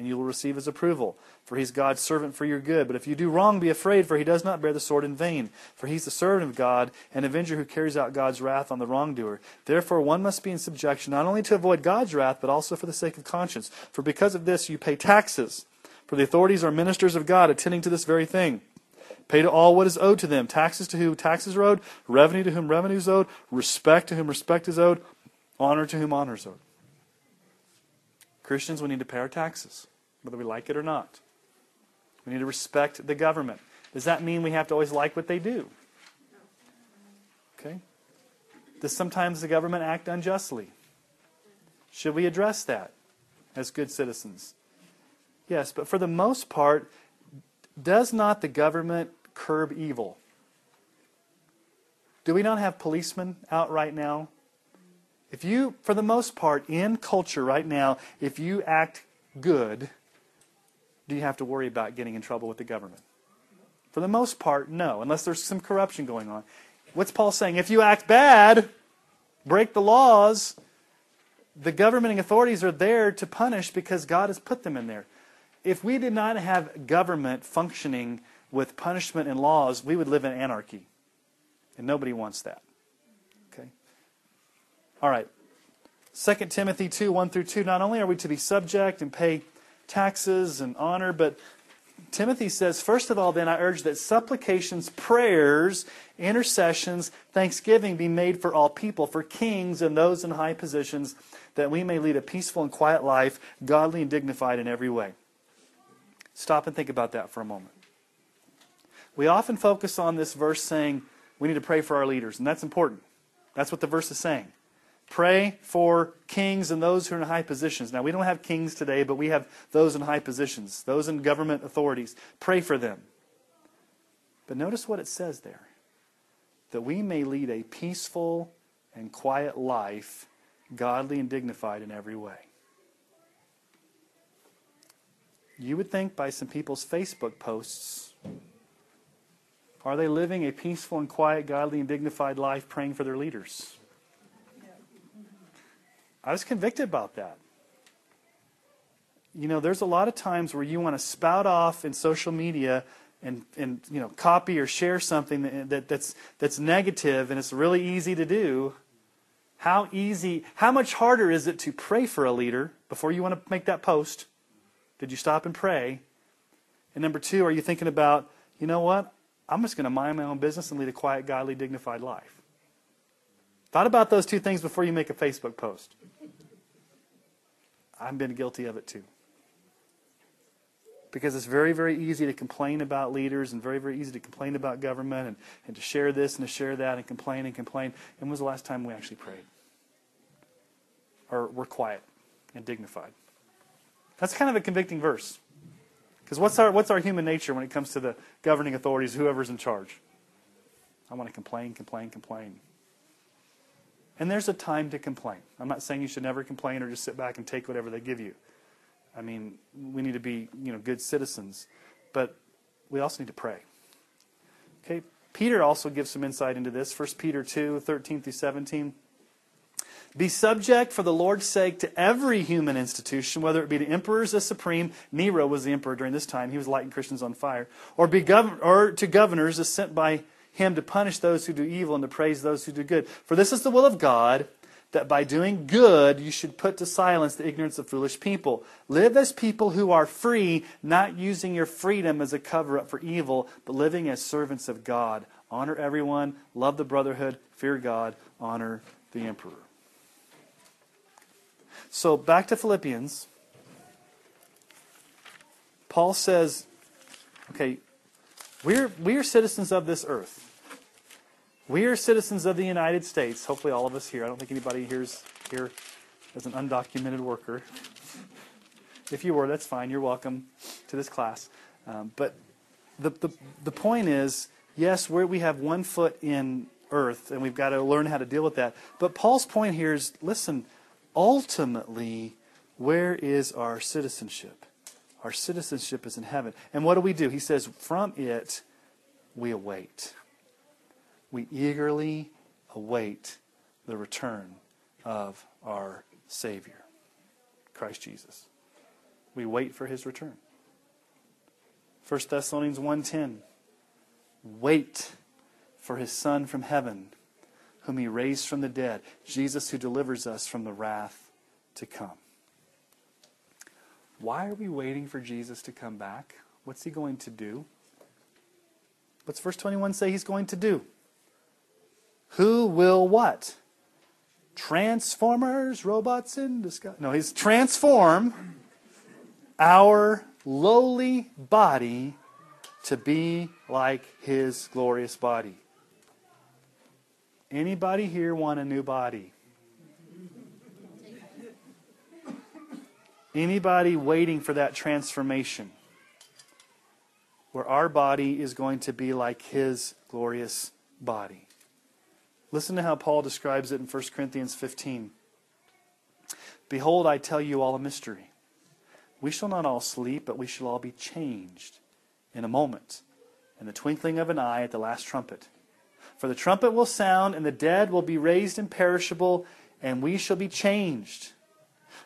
and you will receive his approval. For he's God's servant for your good. But if you do wrong, be afraid, for he does not bear the sword in vain. For he's the servant of God, an avenger who carries out God's wrath on the wrongdoer. Therefore, one must be in subjection, not only to avoid God's wrath, but also for the sake of conscience. For because of this, you pay taxes. For the authorities are ministers of God, attending to this very thing. Pay to all what is owed to them. Taxes to whom taxes are owed, revenue to whom revenue is owed, respect to whom respect is owed, honor to whom honor is owed. Christians, we need to pay our taxes whether we like it or not. We need to respect the government. Does that mean we have to always like what they do? Okay. Does sometimes the government act unjustly? Should we address that as good citizens? Yes, but for the most part, does not the government curb evil? Do we not have policemen out right now? If you, for the most part, in culture right now, if you act good, do you have to worry about getting in trouble with the government? For the most part, no, unless there's some corruption going on. What's Paul saying? If you act bad, break the laws, the governing authorities are there to punish because God has put them in there. If we did not have government functioning with punishment and laws, we would live in anarchy. And nobody wants that. Okay? All right. 2 Timothy 2 1 through 2. Not only are we to be subject and pay taxes and honor, but Timothy says, First of all, then I urge that supplications, prayers, intercessions, thanksgiving be made for all people, for kings and those in high positions, that we may lead a peaceful and quiet life, godly and dignified in every way. Stop and think about that for a moment. We often focus on this verse saying we need to pray for our leaders, and that's important. That's what the verse is saying. Pray for kings and those who are in high positions. Now, we don't have kings today, but we have those in high positions, those in government authorities. Pray for them. But notice what it says there that we may lead a peaceful and quiet life, godly and dignified in every way. You would think by some people's Facebook posts, are they living a peaceful and quiet, godly and dignified life praying for their leaders? I was convicted about that. You know, there's a lot of times where you want to spout off in social media and, and you know, copy or share something that, that, that's, that's negative and it's really easy to do. How easy, how much harder is it to pray for a leader before you want to make that post? Did you stop and pray? And number two, are you thinking about, you know what? I'm just going to mind my own business and lead a quiet, godly, dignified life. Thought about those two things before you make a Facebook post. I've been guilty of it too. Because it's very, very easy to complain about leaders and very, very easy to complain about government and, and to share this and to share that and complain and complain. And when was the last time we actually prayed? Or we're quiet and dignified? That's kind of a convicting verse. Because what's our, what's our human nature when it comes to the governing authorities, whoever's in charge? I want to complain, complain, complain. And there's a time to complain. I'm not saying you should never complain or just sit back and take whatever they give you. I mean, we need to be, you know, good citizens, but we also need to pray. Okay? Peter also gives some insight into this. 1 Peter 2, 13 through 17. Be subject for the Lord's sake to every human institution, whether it be to emperors as supreme. Nero was the emperor during this time. He was lighting Christians on fire. Or, be gov- or to governors as sent by him to punish those who do evil and to praise those who do good. For this is the will of God, that by doing good you should put to silence the ignorance of foolish people. Live as people who are free, not using your freedom as a cover up for evil, but living as servants of God. Honor everyone, love the brotherhood, fear God, honor the emperor. So back to Philippians. Paul says, okay, we're, we're citizens of this earth. We are citizens of the United States. Hopefully, all of us here. I don't think anybody here's here as an undocumented worker. [LAUGHS] If you were, that's fine. You're welcome to this class. Um, but the, the, the point is yes, we have one foot in earth, and we've got to learn how to deal with that. But Paul's point here is listen, ultimately, where is our citizenship? Our citizenship is in heaven. And what do we do? He says, from it we await. We eagerly await the return of our Savior, Christ Jesus. We wait for his return. 1 Thessalonians 1:10 Wait for his son from heaven whom he raised from the dead, Jesus who delivers us from the wrath to come. Why are we waiting for Jesus to come back? What's he going to do? What's verse 21 say he's going to do? Who will what? Transformers, robots in disguise. No, he's transform our lowly body to be like his glorious body. Anybody here want a new body? Anybody waiting for that transformation? Where our body is going to be like his glorious body. Listen to how Paul describes it in 1 Corinthians 15. Behold, I tell you all a mystery. We shall not all sleep, but we shall all be changed in a moment, in the twinkling of an eye at the last trumpet. For the trumpet will sound, and the dead will be raised imperishable, and we shall be changed.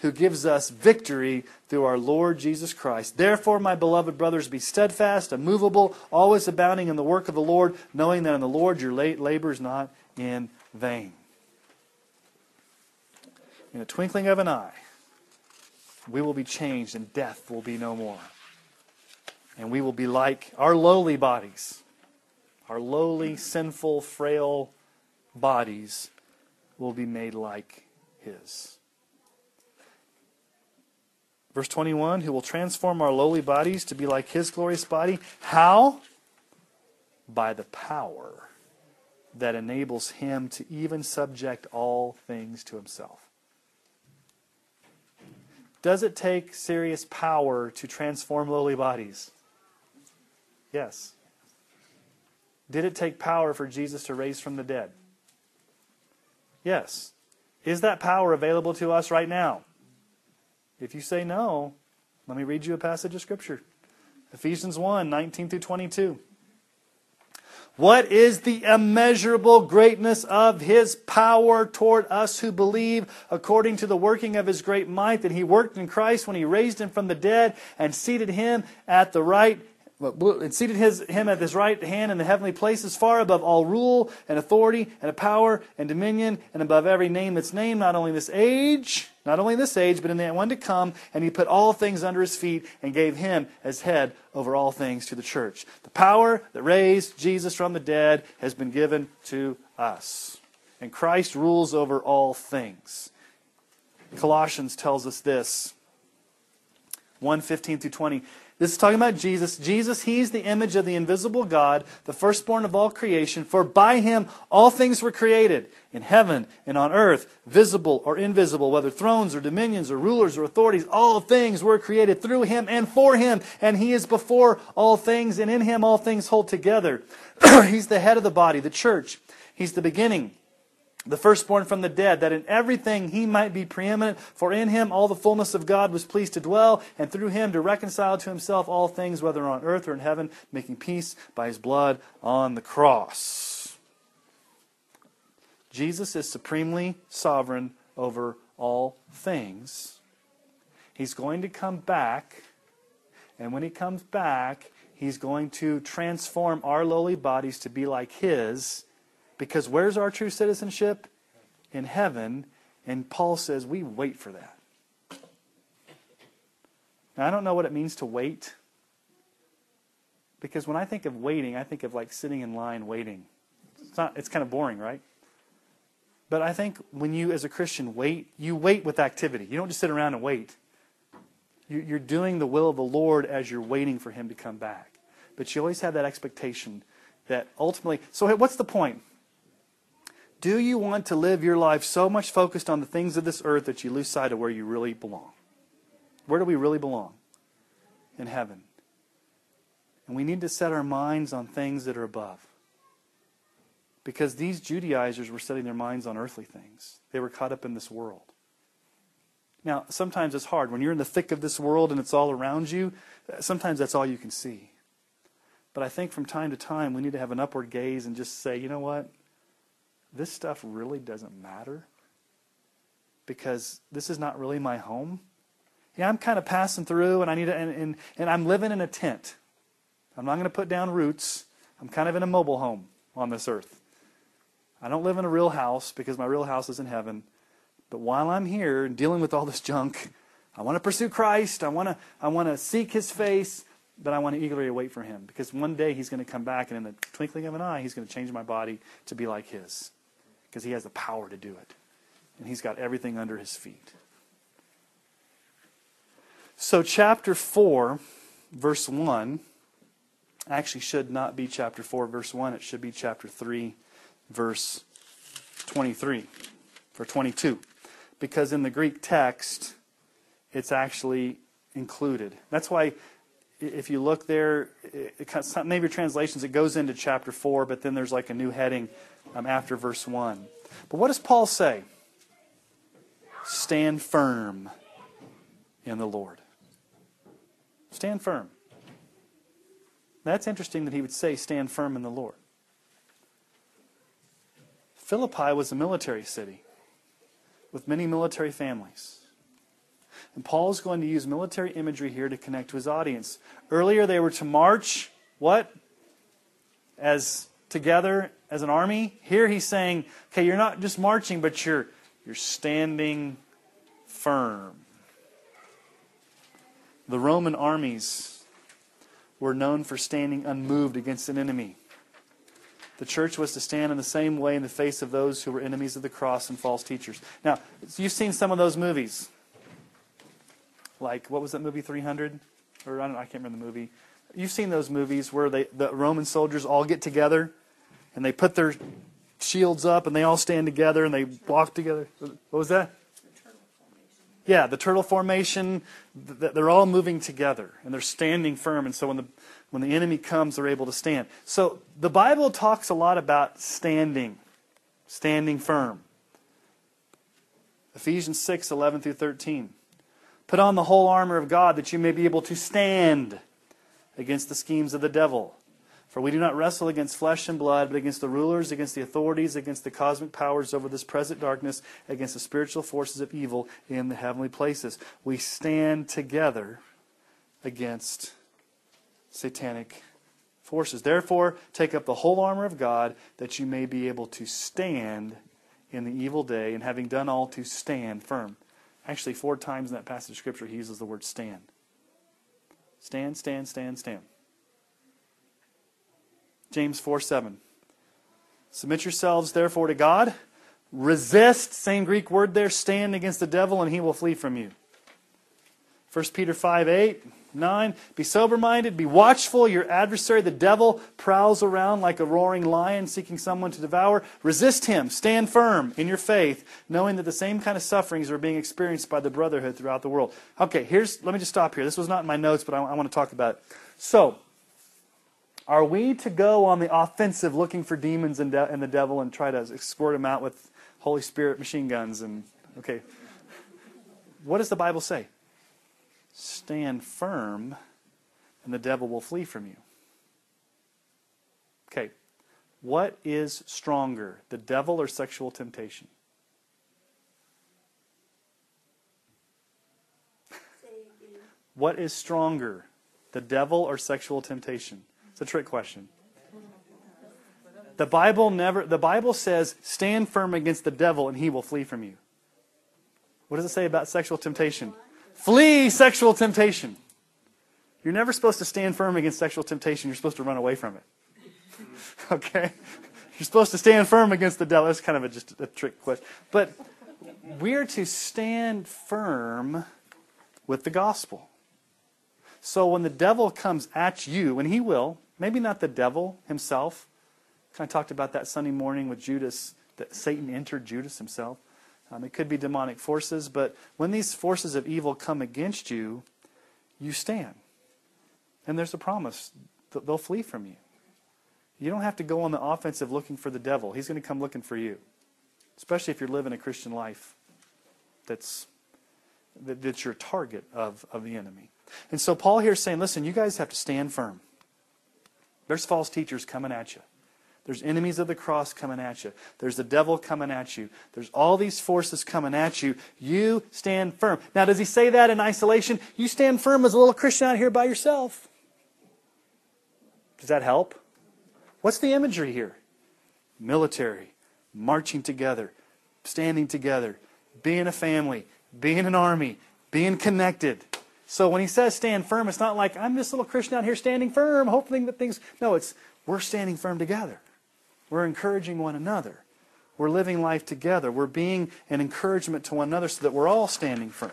who gives us victory through our Lord Jesus Christ. Therefore, my beloved brothers, be steadfast, immovable, always abounding in the work of the Lord, knowing that in the Lord your labor is not in vain. In a twinkling of an eye, we will be changed, and death will be no more. And we will be like our lowly bodies, our lowly, sinful, frail bodies will be made like His. Verse 21 Who will transform our lowly bodies to be like His glorious body. How? By the power that enables Him to even subject all things to Himself. Does it take serious power to transform lowly bodies? Yes. Did it take power for Jesus to raise from the dead? Yes. Is that power available to us right now? If you say no, let me read you a passage of Scripture Ephesians 1 19 through 22. What is the immeasurable greatness of his power toward us who believe, according to the working of his great might that he worked in Christ when he raised him from the dead and seated him at the right and seated his, him at his right hand in the heavenly places, far above all rule and authority and a power and dominion, and above every name that's named, not only this age, not only in this age, but in the one to come. And he put all things under his feet and gave him as head over all things to the church. The power that raised Jesus from the dead has been given to us. And Christ rules over all things. Colossians tells us this 1 15 through 20. This is talking about Jesus. Jesus, He's the image of the invisible God, the firstborn of all creation. For by Him all things were created, in heaven and on earth, visible or invisible, whether thrones or dominions or rulers or authorities. All things were created through Him and for Him. And He is before all things, and in Him all things hold together. [CLEARS THROAT] he's the head of the body, the church. He's the beginning the firstborn from the dead, that in everything he might be preeminent. For in him all the fullness of God was pleased to dwell, and through him to reconcile to himself all things, whether on earth or in heaven, making peace by his blood on the cross. Jesus is supremely sovereign over all things. He's going to come back, and when he comes back, he's going to transform our lowly bodies to be like his because where's our true citizenship? In heaven. And Paul says we wait for that. Now, I don't know what it means to wait. Because when I think of waiting, I think of like sitting in line waiting. It's, not, it's kind of boring, right? But I think when you, as a Christian, wait, you wait with activity. You don't just sit around and wait. You're doing the will of the Lord as you're waiting for Him to come back. But you always have that expectation that ultimately. So, what's the point? Do you want to live your life so much focused on the things of this earth that you lose sight of where you really belong? Where do we really belong? In heaven. And we need to set our minds on things that are above. Because these Judaizers were setting their minds on earthly things, they were caught up in this world. Now, sometimes it's hard. When you're in the thick of this world and it's all around you, sometimes that's all you can see. But I think from time to time we need to have an upward gaze and just say, you know what? This stuff really doesn't matter because this is not really my home. Yeah, I'm kind of passing through and I need to, and, and, and I'm living in a tent. I'm not going to put down roots. I'm kind of in a mobile home on this earth. I don't live in a real house because my real house is in heaven. But while I'm here dealing with all this junk, I want to pursue Christ. I want to, I want to seek his face, but I want to eagerly wait for him because one day he's going to come back and in the twinkling of an eye, he's going to change my body to be like his because he has the power to do it. And he's got everything under his feet. So, chapter 4, verse 1, actually should not be chapter 4, verse 1. It should be chapter 3, verse 23, or 22. Because in the Greek text, it's actually included. That's why if you look there, it, it, maybe translations, it goes into chapter 4, but then there's like a new heading um, after verse 1. But what does Paul say? Stand firm in the Lord. Stand firm. That's interesting that he would say, stand firm in the Lord. Philippi was a military city with many military families. And Paul is going to use military imagery here to connect to his audience. Earlier, they were to march, what? As together as an army. Here he's saying, okay, you're not just marching, but you're, you're standing firm. The Roman armies were known for standing unmoved against an enemy. The church was to stand in the same way in the face of those who were enemies of the cross and false teachers. Now, you've seen some of those movies. Like, what was that movie, 300? Or I, don't, I can't remember the movie. You've seen those movies where they, the Roman soldiers all get together and they put their shields up and they all stand together and they walk together. What was that? Yeah, the turtle formation. They're all moving together and they're standing firm. And so when the when the enemy comes, they're able to stand. So the Bible talks a lot about standing, standing firm. Ephesians 6, 11 through 13. Put on the whole armor of God that you may be able to stand against the schemes of the devil. For we do not wrestle against flesh and blood, but against the rulers, against the authorities, against the cosmic powers over this present darkness, against the spiritual forces of evil in the heavenly places. We stand together against satanic forces. Therefore, take up the whole armor of God that you may be able to stand in the evil day, and having done all, to stand firm. Actually, four times in that passage of Scripture, he uses the word stand. Stand, stand, stand, stand. James 4 7. Submit yourselves, therefore, to God. Resist, same Greek word there, stand against the devil, and he will flee from you. 1 Peter 5 8, 9. Be sober minded, be watchful. Your adversary, the devil, prowls around like a roaring lion seeking someone to devour. Resist him. Stand firm in your faith, knowing that the same kind of sufferings are being experienced by the brotherhood throughout the world. Okay, here's, let me just stop here. This was not in my notes, but I, I want to talk about it. So, are we to go on the offensive looking for demons and, de- and the devil and try to escort them out with Holy Spirit machine guns? And okay, what does the Bible say? Stand firm, and the devil will flee from you. Okay, what is stronger, the devil or sexual temptation? What is stronger, the devil or sexual temptation? It's a trick question. The Bible never the Bible says stand firm against the devil and he will flee from you. What does it say about sexual temptation? Flee sexual temptation. You're never supposed to stand firm against sexual temptation. You're supposed to run away from it. [LAUGHS] Okay? You're supposed to stand firm against the devil. That's kind of a, just a trick question. But we're to stand firm with the gospel. So when the devil comes at you, and he will, Maybe not the devil himself. Of talked about that Sunday morning with Judas, that Satan entered Judas himself. Um, it could be demonic forces, but when these forces of evil come against you, you stand. And there's a promise that they'll flee from you. You don't have to go on the offensive looking for the devil. He's going to come looking for you, especially if you're living a Christian life that's, that, that's your target of, of the enemy. And so Paul here is saying, listen, you guys have to stand firm. There's false teachers coming at you. There's enemies of the cross coming at you. There's the devil coming at you. There's all these forces coming at you. You stand firm. Now, does he say that in isolation? You stand firm as a little Christian out here by yourself. Does that help? What's the imagery here? Military, marching together, standing together, being a family, being an army, being connected. So when he says stand firm, it's not like I'm this little Christian out here standing firm, hoping that things. No, it's we're standing firm together. We're encouraging one another. We're living life together. We're being an encouragement to one another so that we're all standing firm.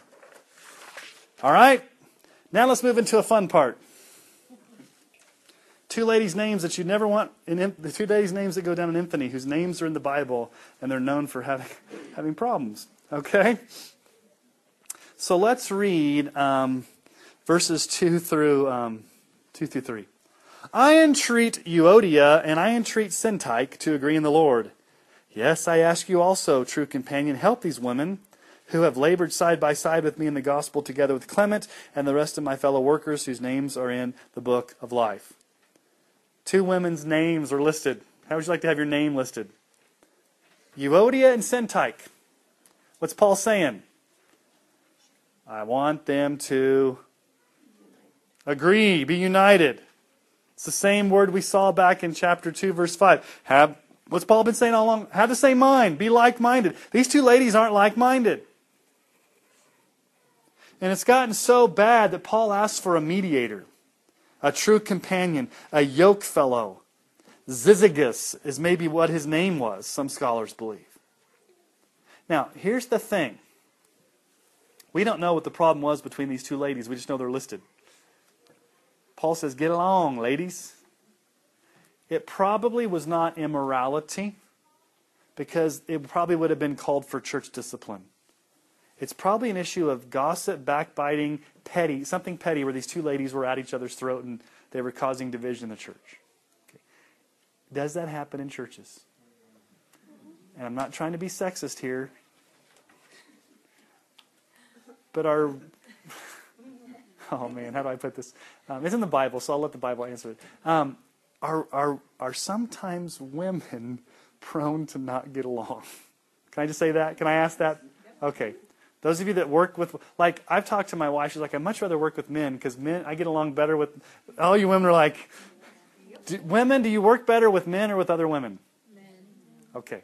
All right? Now let's move into a fun part. Two ladies' names that you never want, in, the two ladies' names that go down in infamy, whose names are in the Bible and they're known for having, [LAUGHS] having problems. Okay? So let's read um, verses 2 through, um, 2 through 3. I entreat Euodia and I entreat Syntyche to agree in the Lord. Yes, I ask you also, true companion, help these women who have labored side by side with me in the gospel together with Clement and the rest of my fellow workers whose names are in the book of life. Two women's names are listed. How would you like to have your name listed? Euodia and Syntyche. What's Paul saying? I want them to agree, be united. It's the same word we saw back in chapter 2, verse 5. Have, what's Paul been saying all along? Have the same mind, be like minded. These two ladies aren't like minded. And it's gotten so bad that Paul asks for a mediator, a true companion, a yoke fellow. Syzygus is maybe what his name was, some scholars believe. Now, here's the thing. We don't know what the problem was between these two ladies. We just know they're listed. Paul says, Get along, ladies. It probably was not immorality because it probably would have been called for church discipline. It's probably an issue of gossip, backbiting, petty, something petty where these two ladies were at each other's throat and they were causing division in the church. Okay. Does that happen in churches? And I'm not trying to be sexist here, but our [LAUGHS] oh man, how do I put this? Um, it's in the Bible, so I'll let the Bible answer it. Um, are are are sometimes women [LAUGHS] prone to not get along? Can I just say that? Can I ask that? Okay. Those of you that work with, like, I've talked to my wife. She's like, I'd much rather work with men because men, I get along better with. All you women are like, do, women, do you work better with men or with other women? Men. Okay.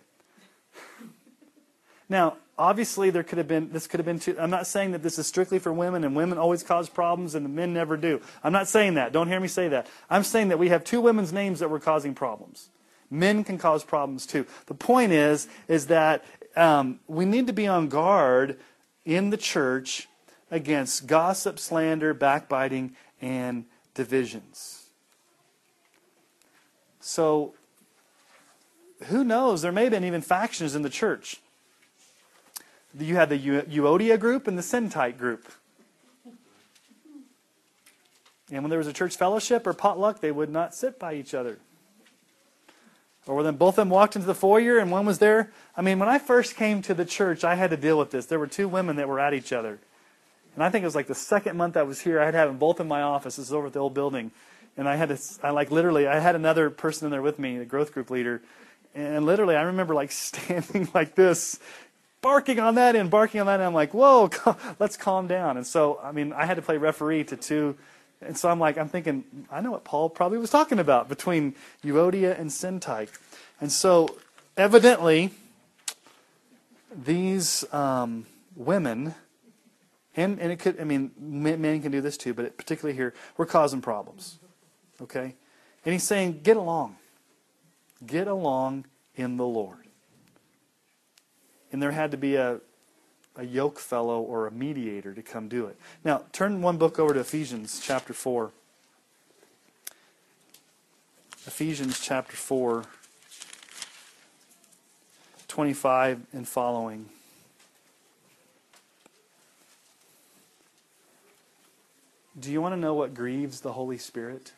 Now, obviously, there could have been. This could have been. Too, I'm not saying that this is strictly for women, and women always cause problems, and the men never do. I'm not saying that. Don't hear me say that. I'm saying that we have two women's names that were causing problems. Men can cause problems too. The point is, is that um, we need to be on guard in the church against gossip, slander, backbiting, and divisions. So, who knows? There may have been even factions in the church. You had the Euodia group and the Syntyche group. And when there was a church fellowship or potluck, they would not sit by each other. Or when both of them walked into the foyer and one was there. I mean, when I first came to the church, I had to deal with this. There were two women that were at each other. And I think it was like the second month I was here, I had to have them both in my office. This is over at the old building. And I had to, I like literally, I had another person in there with me, the growth group leader. And literally, I remember like [LAUGHS] standing like this, barking on that and barking on that. And I'm like, whoa, [LAUGHS] let's calm down. And so, I mean, I had to play referee to two and so I'm like, I'm thinking, I know what Paul probably was talking about between Euodia and Syntyche. And so, evidently, these um, women, and, and it could, I mean, men, men can do this too, but particularly here, we're causing problems. Okay? And he's saying, get along. Get along in the Lord. And there had to be a, a yoke fellow or a mediator to come do it. Now, turn one book over to Ephesians chapter 4. Ephesians chapter 4, 25 and following. Do you want to know what grieves the Holy Spirit?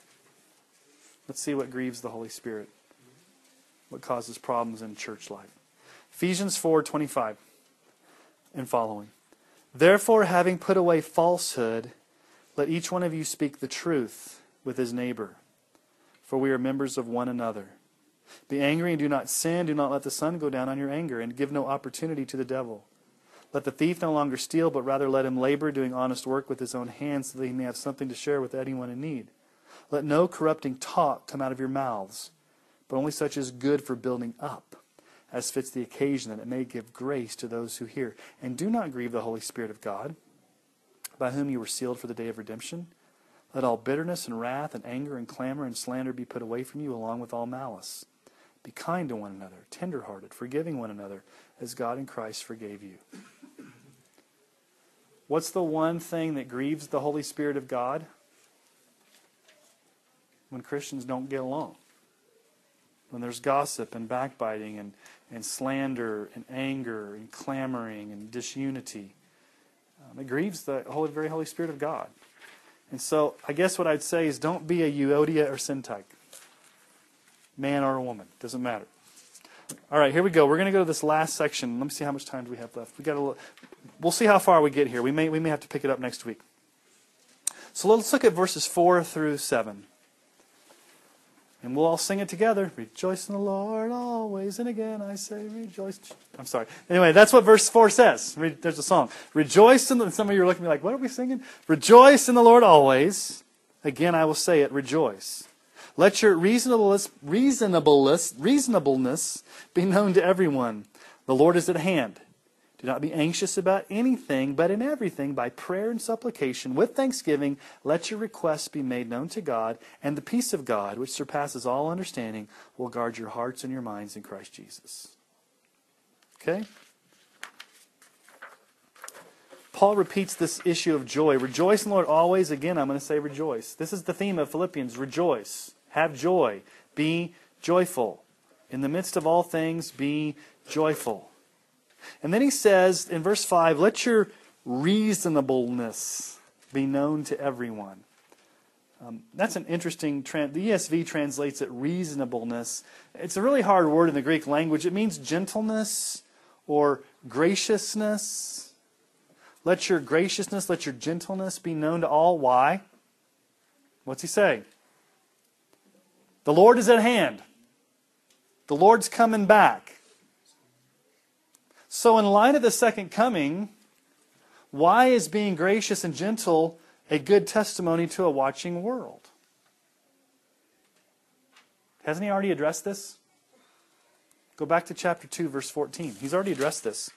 Let's see what grieves the Holy Spirit. What causes problems in church life. Ephesians 4:25 and following. Therefore, having put away falsehood, let each one of you speak the truth with his neighbor, for we are members of one another. Be angry and do not sin. Do not let the sun go down on your anger, and give no opportunity to the devil. Let the thief no longer steal, but rather let him labor, doing honest work with his own hands, so that he may have something to share with anyone in need. Let no corrupting talk come out of your mouths, but only such as is good for building up as fits the occasion, that it may give grace to those who hear. And do not grieve the Holy Spirit of God, by whom you were sealed for the day of redemption. Let all bitterness and wrath and anger and clamor and slander be put away from you, along with all malice. Be kind to one another, tenderhearted, forgiving one another, as God in Christ forgave you. What's the one thing that grieves the Holy Spirit of God? When Christians don't get along. When there's gossip and backbiting and and slander and anger and clamoring and disunity. Um, it grieves the Holy, very Holy Spirit of God. And so I guess what I'd say is don't be a Euodia or Syntyche. Man or a woman. Doesn't matter. All right, here we go. We're going to go to this last section. Let me see how much time do we have left. We got a, we'll see how far we get here. We may, we may have to pick it up next week. So let's look at verses 4 through 7. And we'll all sing it together. Rejoice in the Lord always. And again, I say rejoice. I'm sorry. Anyway, that's what verse 4 says. Re- There's a song. Rejoice in the, some of you are looking at me like, what are we singing? Rejoice in the Lord always. Again, I will say it. Rejoice. Let your reasonableness, reasonableness, reasonableness be known to everyone. The Lord is at hand. Do not be anxious about anything, but in everything, by prayer and supplication, with thanksgiving, let your requests be made known to God, and the peace of God, which surpasses all understanding, will guard your hearts and your minds in Christ Jesus. Okay? Paul repeats this issue of joy. Rejoice in the Lord always. Again, I'm going to say rejoice. This is the theme of Philippians rejoice. Have joy. Be joyful. In the midst of all things, be joyful. And then he says in verse 5 let your reasonableness be known to everyone. Um, that's an interesting. Tran- the ESV translates it reasonableness. It's a really hard word in the Greek language. It means gentleness or graciousness. Let your graciousness, let your gentleness be known to all. Why? What's he say? The Lord is at hand. The Lord's coming back. So, in light of the second coming, why is being gracious and gentle a good testimony to a watching world? Hasn't he already addressed this? Go back to chapter 2, verse 14. He's already addressed this.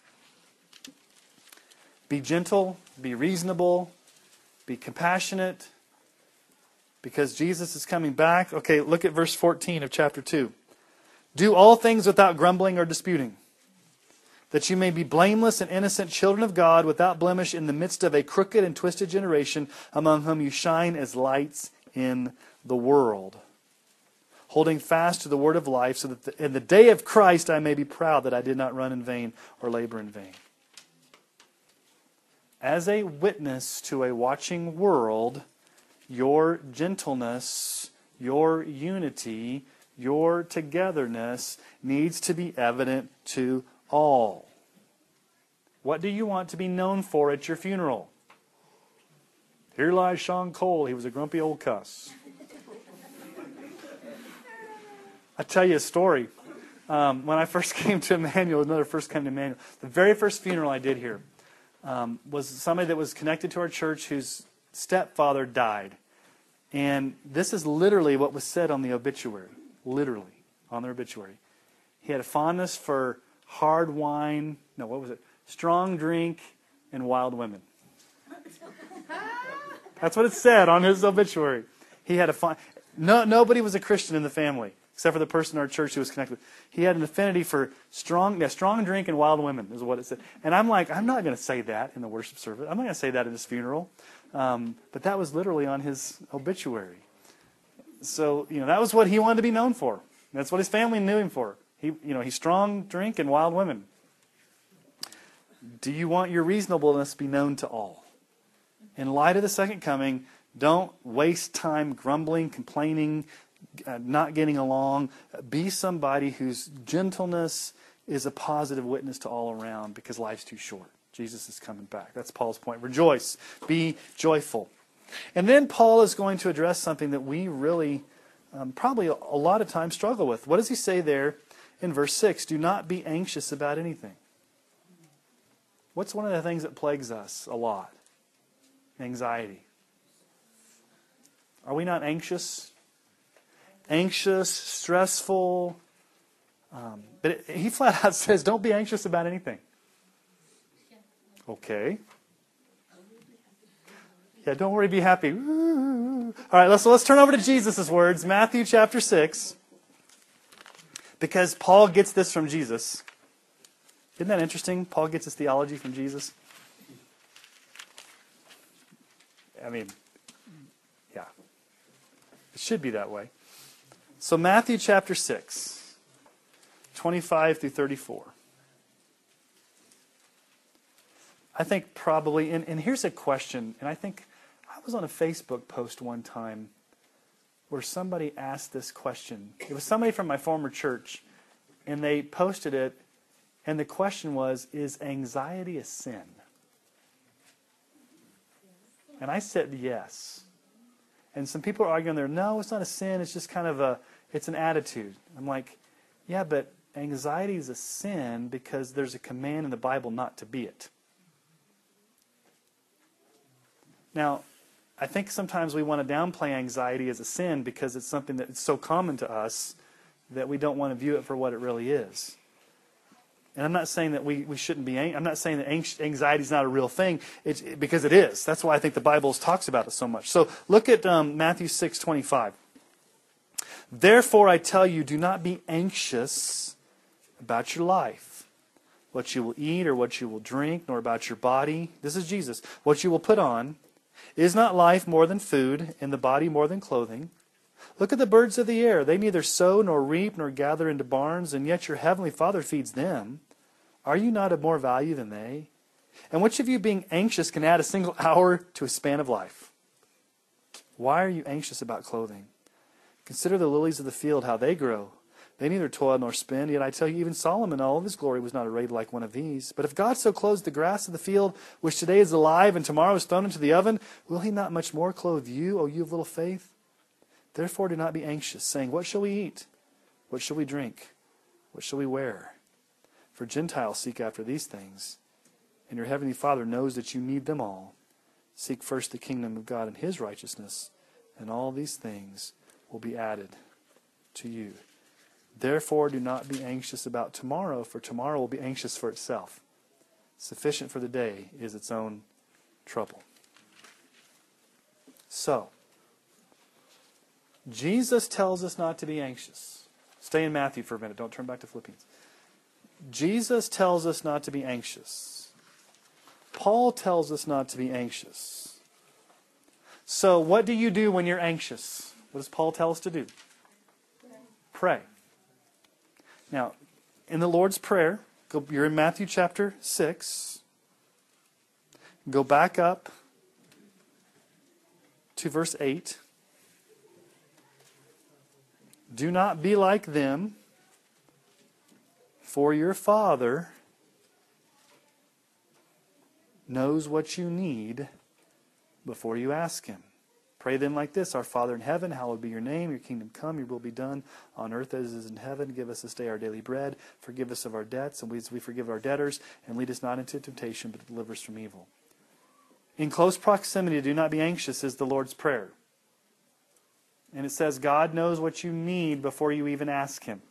Be gentle, be reasonable, be compassionate, because Jesus is coming back. Okay, look at verse 14 of chapter 2. Do all things without grumbling or disputing that you may be blameless and innocent children of God without blemish in the midst of a crooked and twisted generation among whom you shine as lights in the world. Holding fast to the word of life, so that the, in the day of Christ I may be proud that I did not run in vain or labor in vain. As a witness to a watching world, your gentleness, your unity, your togetherness needs to be evident to all. What do you want to be known for at your funeral? Here lies Sean Cole. He was a grumpy old cuss. I tell you a story. Um, when I first [LAUGHS] came to Emmanuel, another first came to Emmanuel, the very first funeral I did here um, was somebody that was connected to our church whose stepfather died. And this is literally what was said on the obituary. Literally, on the obituary. He had a fondness for hard wine, no, what was it? Strong drink and wild women. That's what it said on his obituary. He had a fine. No, nobody was a Christian in the family except for the person in our church who was connected with. He had an affinity for strong, yeah, strong drink and wild women, is what it said. And I'm like, I'm not going to say that in the worship service. I'm not going to say that at his funeral. Um, but that was literally on his obituary. So, you know, that was what he wanted to be known for. That's what his family knew him for. He, you know, he's strong drink and wild women. Do you want your reasonableness to be known to all? In light of the second coming, don't waste time grumbling, complaining, uh, not getting along. Be somebody whose gentleness is a positive witness to all around because life's too short. Jesus is coming back. That's Paul's point. Rejoice. Be joyful. And then Paul is going to address something that we really um, probably a, a lot of times struggle with. What does he say there in verse 6? Do not be anxious about anything. What's one of the things that plagues us a lot? Anxiety. Are we not anxious? Anxious, stressful. Um, but it, he [LAUGHS] flat out says, don't be anxious about anything. Okay. Yeah, don't worry, be happy. All right, let's, let's turn over to Jesus' words, Matthew chapter 6. Because Paul gets this from Jesus. Isn't that interesting? Paul gets his theology from Jesus. I mean, yeah. It should be that way. So, Matthew chapter 6, 25 through 34. I think probably, and, and here's a question, and I think I was on a Facebook post one time where somebody asked this question. It was somebody from my former church, and they posted it, and the question was Is anxiety a sin? And I said yes. And some people are arguing there, no, it's not a sin. It's just kind of a, It's an attitude. I'm like, yeah, but anxiety is a sin because there's a command in the Bible not to be it. Now, I think sometimes we want to downplay anxiety as a sin because it's something that's so common to us that we don't want to view it for what it really is. And I'm not saying that we, we shouldn't be, I'm not saying that anxiety is not a real thing, it's, because it is. That's why I think the Bible talks about it so much. So look at um, Matthew 6 25. Therefore, I tell you, do not be anxious about your life, what you will eat or what you will drink, nor about your body. This is Jesus. What you will put on. Is not life more than food, and the body more than clothing? Look at the birds of the air. They neither sow nor reap nor gather into barns, and yet your heavenly Father feeds them. Are you not of more value than they? And which of you, being anxious, can add a single [LAUGHS] hour to a span of life? Why are you anxious about clothing? Consider the lilies of the field, how they grow. They neither toil nor spin. Yet I tell you, even Solomon, all of his glory, was not arrayed like one of these. But if God so clothes the grass of the field, which today is alive and tomorrow is thrown into the oven, will he not much more clothe you, O you of little faith? Therefore, do not be anxious, saying, What shall we eat? What shall we drink? What shall we wear? For Gentiles seek after these things, and your heavenly Father knows that you need them all. Seek first the kingdom of God and his righteousness, and all these things will be added to you. Therefore, do not be anxious about tomorrow, for tomorrow will be anxious for itself. Sufficient for the day is its own trouble. So, Jesus tells us not to be anxious. Stay in Matthew for a minute. Don't turn back to Philippians. Jesus tells us not to be anxious. Paul tells us not to be anxious. So, what do you do when you're anxious? What does Paul tell us to do? Pray. Now, in the Lord's Prayer, you're in Matthew chapter 6. Go back up to verse 8. Do not be like them for your Father knows what you need before you ask Him. Pray then like this Our Father in heaven, hallowed be your name, your kingdom come, your will be done on earth as it is in heaven. Give us this day our daily bread. Forgive us of our debts, and we, as we forgive our debtors, and lead us not into temptation, but deliver us from evil. In close proximity, do not be anxious, is the Lord's Prayer. And it says, God knows what you need before you even ask Him.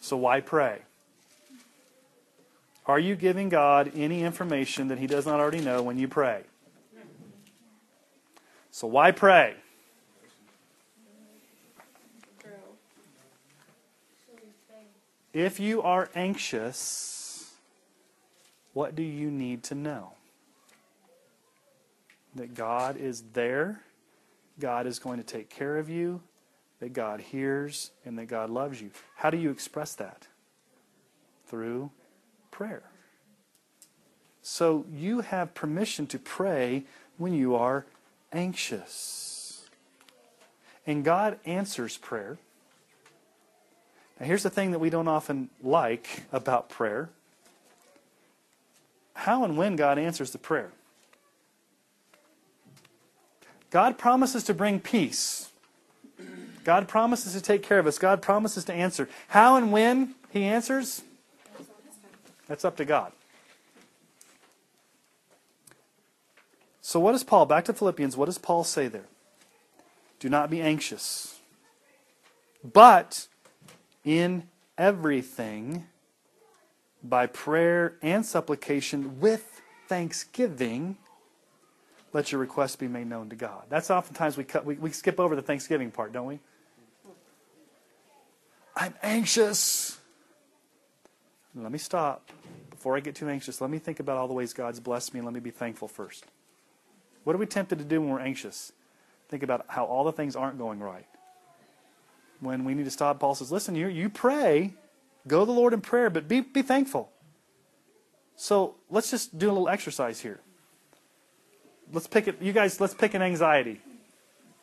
So why pray? Are you giving God any information that He does not already know when you pray? So why pray? If you are anxious, what do you need to know? That God is there, God is going to take care of you, that God hears and that God loves you. How do you express that? Through prayer. So you have permission to pray when you are anxious. And God answers prayer. Now, here's the thing that we don't often like about prayer how and when God answers the prayer. God promises to bring peace. God promises to take care of us. God promises to answer. How and when He answers, that's up to God. So, what does Paul, back to Philippians, what does Paul say there? Do not be anxious, but in everything, by prayer and supplication with thanksgiving, let your requests be made known to God. That's oftentimes we, cut, we, we skip over the thanksgiving part, don't we? I'm anxious. Let me stop. Before I get too anxious, let me think about all the ways God's blessed me and let me be thankful first. What are we tempted to do when we're anxious? Think about how all the things aren't going right. When we need to stop, Paul says, Listen, you, you pray, go to the Lord in prayer, but be, be thankful. So let's just do a little exercise here. Let's pick it. You guys, let's pick an anxiety.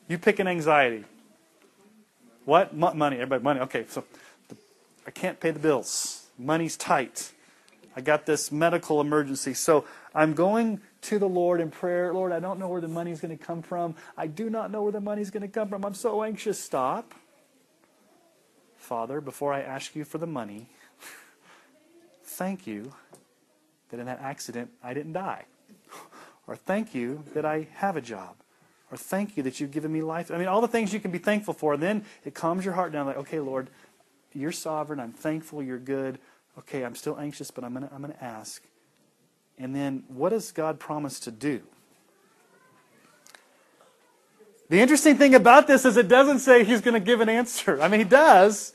You pick an anxiety. What? money. Everybody, money. Okay, so the, I can't pay the bills. Money's tight. I got this medical emergency. So I'm going to the Lord in prayer. Lord, I don't know where the money's going to come from. I do not know where the money's going to come from. I'm so anxious. Stop. Father, before I ask you for the money, [LAUGHS] thank you that in that accident I didn't die. Or thank you that I have a job. Or thank you that you've given me life. I mean, all the things you can be thankful for. Then it calms your heart down like, okay, Lord, you're sovereign. I'm thankful. You're good. Okay, I'm still anxious, but I'm going to I'm going to ask. And then what does God promise to do? The interesting thing about this is it doesn't say he's going to give an answer. I mean, he does.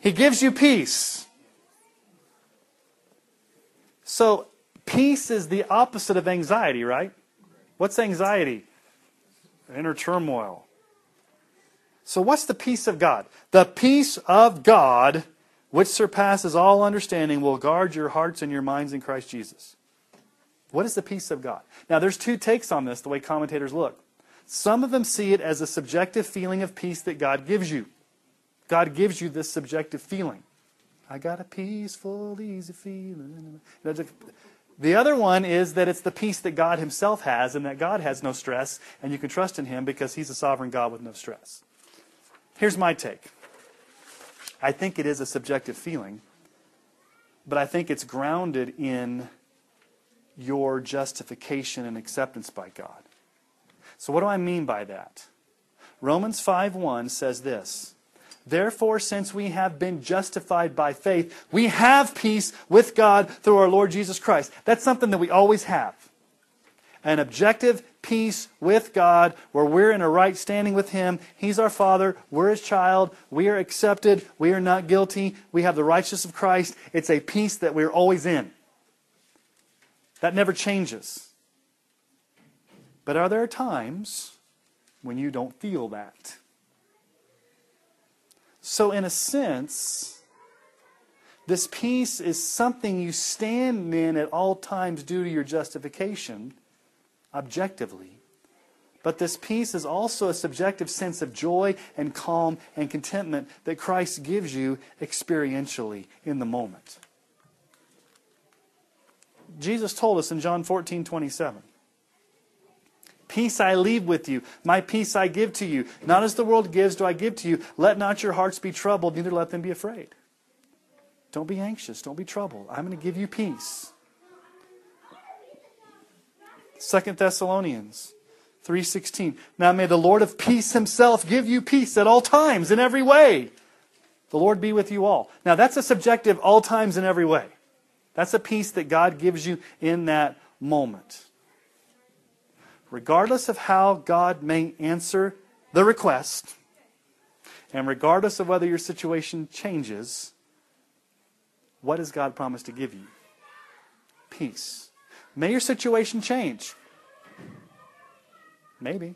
he gives you peace. So, peace is the opposite of anxiety, right? What's anxiety? Inner turmoil. So, what's the peace of God? The peace of God, which surpasses all understanding, will guard your hearts and your minds in Christ Jesus. What is the peace of God? Now, there's two takes on this, the way commentators look. Some of them see it as a subjective feeling of peace that God gives you. God gives you this subjective feeling. I got a peaceful, easy feeling. The other one is that it's the peace that God Himself has and that God has no stress and you can trust in Him because He's a sovereign God with no stress. Here's my take I think it is a subjective feeling, but I think it's grounded in your justification and acceptance by God. So, what do I mean by that? Romans 5 1 says this Therefore, since we have been justified by faith, we have peace with God through our Lord Jesus Christ. That's something that we always have. An objective peace with God where we're in a right standing with Him. He's our Father. We're His child. We are accepted. We are not guilty. We have the righteousness of Christ. It's a peace that we're always in. That never changes. But are there times when you don't feel that? So, in a sense, this peace is something you stand in at all times due to your justification, objectively. But this peace is also a subjective sense of joy and calm and contentment that Christ gives you experientially in the moment. Jesus told us in John 14 27. Peace I leave with you. My peace I give to you. Not as the world gives do I give to you. Let not your hearts be troubled, neither let them be afraid. Don't be anxious. Don't be troubled. I'm going to give you peace. Second Thessalonians 3:16. Now may the Lord of peace himself give you peace at all times in every way. The Lord be with you all. Now that's a subjective all times in every way. That's a peace that God gives you in that moment regardless of how God may answer the request, and regardless of whether your situation changes, what does God promise to give you? Peace. May your situation change. Maybe,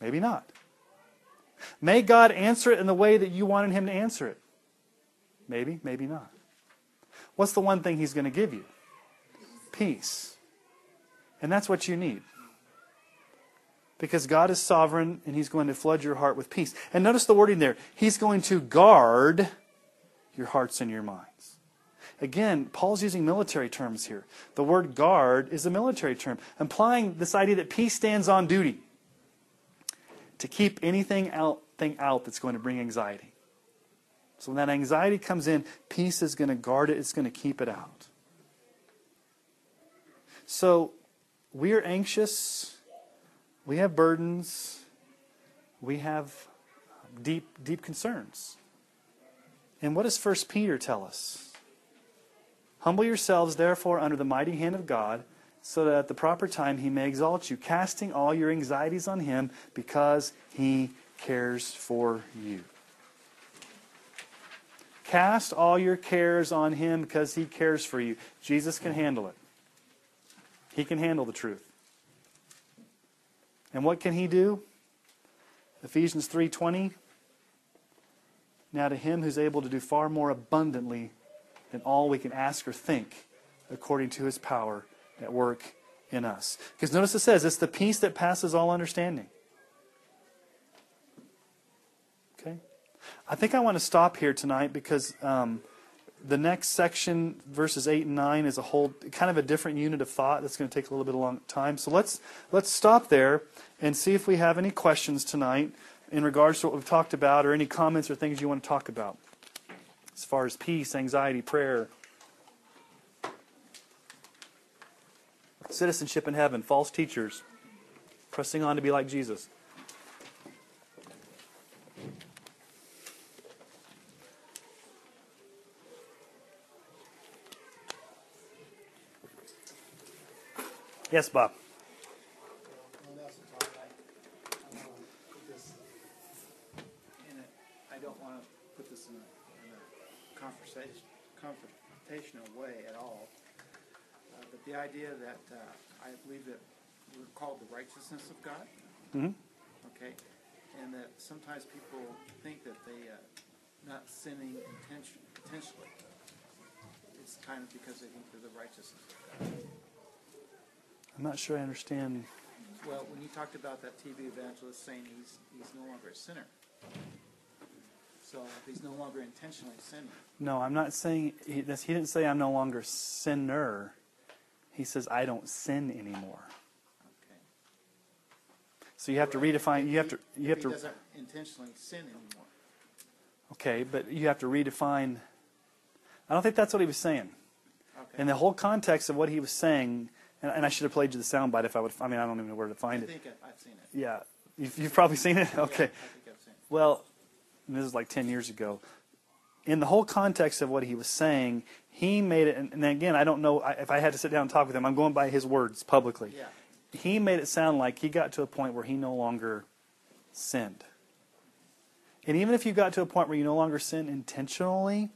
maybe not. May God answer it in the way that you wanted Him to answer it. Maybe, maybe not. What's the one thing He's going to give you? Peace. And that's what you need because God is sovereign and He's going to flood your heart with peace. And notice the wording there He's going to guard your hearts and your minds. Again, Paul's using military terms here. The word guard is a military term, implying this idea that peace stands on duty to keep anything out, thing out that's going to bring anxiety. So when that anxiety comes in, peace is going to guard it, it's going to keep it out. So we're anxious we have burdens. We have deep, deep concerns. And what does 1 Peter tell us? Humble yourselves, therefore, under the mighty hand of God, so that at the proper time he may exalt you, casting all your anxieties on him because he cares for you. Cast all your cares on him because he cares for you. Jesus can handle it. He can handle the truth. And what can he do? Ephesians 3:20 Now to him who's able to do far more abundantly than all we can ask or think according to his power at work in us. Because notice it says it's the peace that passes all understanding. Okay? I think I want to stop here tonight because um, the next section, verses 8 and 9, is a whole kind of a different unit of thought that's going to take a little bit of long time. So let's let's stop there and see if we have any questions tonight in regards to what we've talked about, or any comments or things you want to talk about as far as peace, anxiety, prayer, citizenship in heaven, false teachers, pressing on to be like Jesus. Yes, Bob. One else will talk, I, I don't wanna put this in a, I don't wanna put this in a, in a conversation, confrontational way at all. Uh, but the idea that, uh, I believe that we're called the righteousness of God. Mhm. Okay, and that sometimes people think that they, uh, not sinning intention, intentionally. It's kind of because they think they're the righteousness of God. I'm not sure I understand. Well, when you talked about that TV evangelist saying he's, he's no longer a sinner. So he's no longer intentionally sinning, No, I'm not saying he, this, he didn't say I'm no longer sinner. He says I don't sin anymore. okay. So you have to redefine. You have to. You have If to. doesn't intentionally sin anymore. Okay, but you have to redefine. I don't think that's what he was saying. Okay. In the whole context of what he was saying, and, and I should have played you the soundbite if I would. I mean, I don't even know where to I find it. I think I- I've seen it. Yeah, you've, you've probably seen it. [LAUGHS] Yeah, Okay. I think I've seen it. Well, this is like 10 years ago. In the whole context of what he was saying, he made it, and, again, I don't know if I had to sit down and talk with him, I'm going by his words publicly. Yeah. He made it sound like he got to a point where he no longer sinned. And even if you got to a point where you no longer sin intentionally,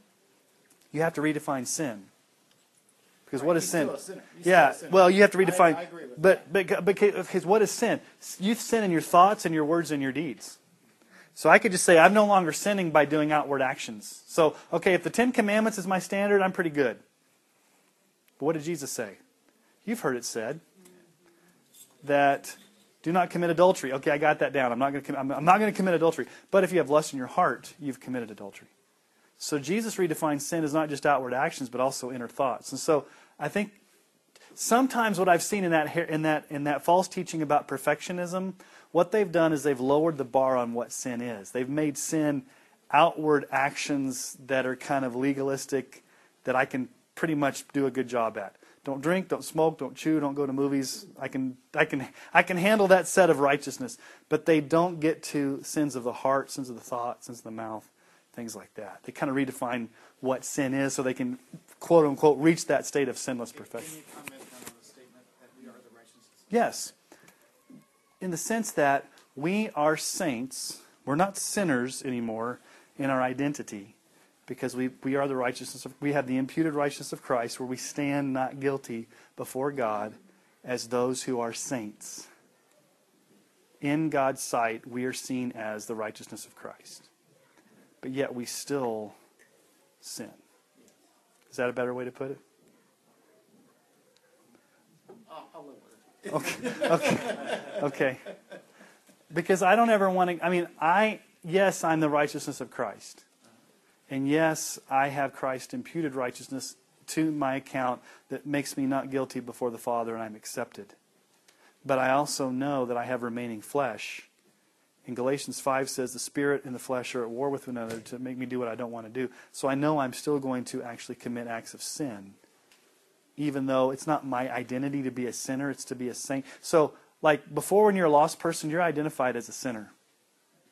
you have to redefine sin. Because what Right, is he's sin? still a sinner. He's Yeah, still a sinner. well, you have to redefine. I agree with but, but but because what is sin? You sin in your thoughts and your words and your deeds. So I could just say I'm no longer sinning by doing outward actions. So okay, if the Ten Commandments is my standard, I'm pretty good. But what did Jesus say? You've heard it said that do not commit adultery. Okay, I got that down. I'm not going to. I'm not going to commit adultery. But if you have lust in your heart, you've committed adultery. So Jesus redefines sin as not just outward actions, but also inner thoughts. And so I think sometimes what I've seen in that in that in that false teaching about perfectionism, what they've done is they've lowered the bar on what sin is. They've made sin outward actions that are kind of legalistic that I can pretty much do a good job at. Don't drink, don't smoke, don't chew, don't go to movies. I can I can I can handle that set of righteousness, but they don't get to sins of the heart, sins of the thought, sins of the mouth, things like that. They kind of redefine what sin is so they can quote unquote reach that state of sinless Can perfection. you comment on the statement that we are the righteousness? Yes. In the sense that we are saints, we're not sinners anymore in our identity because we, we are the righteousness of, we have the imputed righteousness of Christ where we stand not guilty before God as those who are saints. In God's sight, we are seen as the righteousness of Christ. But yet we still sin. Is that a better way to put it? I'll, I'll live with it. Okay. Okay. Okay. Because I don't ever want to. I mean, I yes, I'm the righteousness of Christ, and yes, I have Christ imputed righteousness to my account that makes me not guilty before the Father, and I'm accepted. But I also know that I have remaining flesh. In Galatians 5 says the spirit and the flesh are at war with one another to make me do what I don't want to do. So I know I'm still going to actually commit acts of sin even though it's not my identity to be a sinner, it's to be a saint. So, like before, when you're a lost person, you're identified as a sinner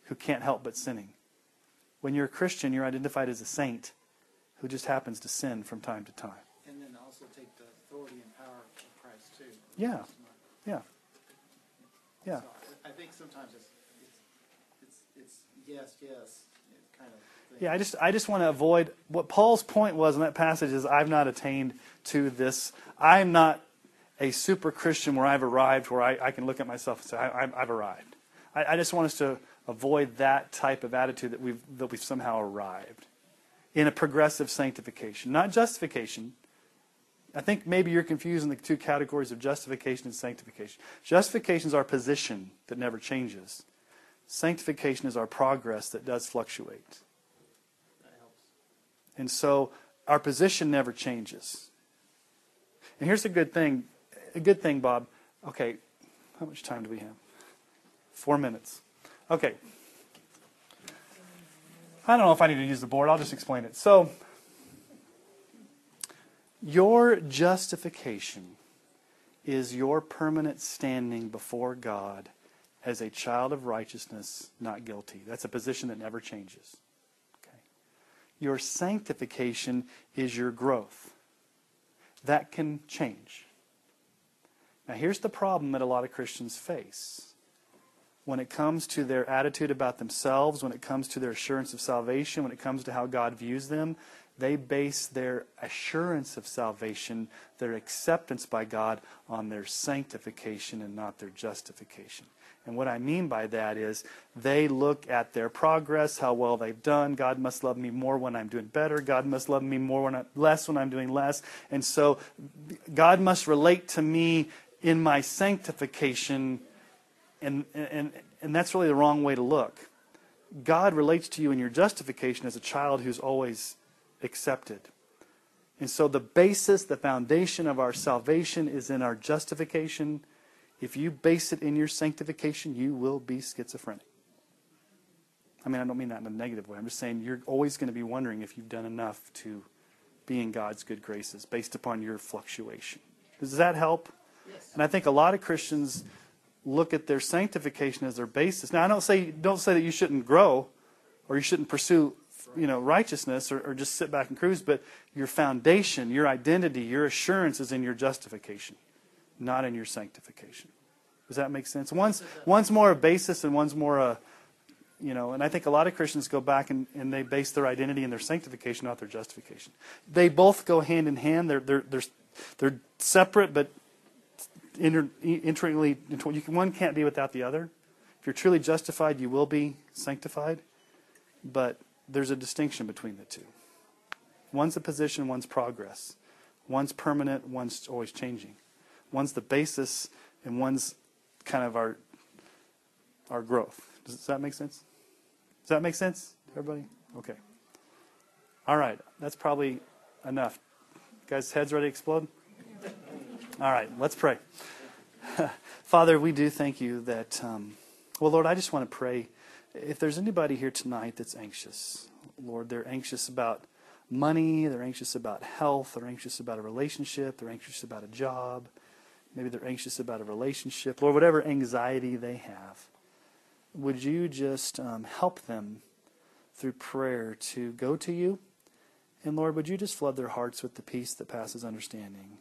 who can't help but sinning. When you're a Christian, you're identified as a saint who just happens to sin from time to time. And then also take the authority and power of Christ too. Yeah. Yeah. Yeah. So I I think sometimes it's, it's, it's, it's yes, yes, it kind of. thing. Yeah, I just I just want to avoid what Paul's point was in that passage is I've not attained to this. I'm not a super Christian where I've arrived where I, I can look at myself and say I, I've, I've arrived. I, I just want us to avoid that type of attitude that we've that we've somehow arrived in a progressive sanctification, not justification. I think maybe you're confusing the two categories of justification and sanctification. Justification is our position that never changes. Sanctification is our progress that does fluctuate. And so our position never changes. And here's a good thing. A good thing, Bob. Okay, how much time do we have? Four minutes. Okay. I don't know if I need to use the board. I'll just explain it. So, your justification is your permanent standing before God as a child of righteousness, not guilty. That's a position that never changes. Your sanctification is your growth. That can change. Now, here's the problem that a lot of Christians face. When it comes to their attitude about themselves, when it comes to their assurance of salvation, when it comes to how God views them, they base their assurance of salvation, their acceptance by God, on their sanctification and not their justification. And what I mean by that is they look at their progress, how well they've done. God must love me more when I'm doing better. God must love me more when I, less when I'm doing less. And so God must relate to me in my sanctification. And, and, and that's really the wrong way to look. God relates to you in your justification as a child who's always accepted. And so the basis, the foundation of our salvation is in our justification. If you base it in your sanctification, you will be schizophrenic. I mean, I don't mean that in a negative way. I'm just saying you're always going to be wondering if you've done enough to be in God's good graces based upon your fluctuation. Does that help? Yes. And I think a lot of Christians look at their sanctification as their basis. Now, I don't say don't say that you shouldn't grow or you shouldn't pursue you know righteousness or, or just sit back and cruise, but your foundation, your identity, your assurance is in your justification, not in your sanctification. Does that make sense? One's one's more a basis and one's more a you know, and I think a lot of Christians go back and, and they base their identity in their sanctification, not their justification. They both go hand in hand. They're they're they're, they're separate, but inter. One can't be without the other. If you're truly justified, you will be sanctified, but there's a distinction between the two. One's a position, one's progress. One's permanent, one's always changing. One's the basis, and one's kind of our our growth. Does that make sense? Does that make sense, everybody? Okay. All right, that's probably enough. Guys, heads ready to explode? All right, let's pray. [LAUGHS] Father, we do thank you that, um, well, Lord, I just want to pray. If there's anybody here tonight that's anxious, Lord, they're anxious about money, they're anxious about health, they're anxious about a relationship, they're anxious about a job, maybe they're anxious about a relationship, Lord, whatever anxiety they have, would you just um, help them through prayer to go to you? And Lord, would you just flood their hearts with the peace that passes understanding?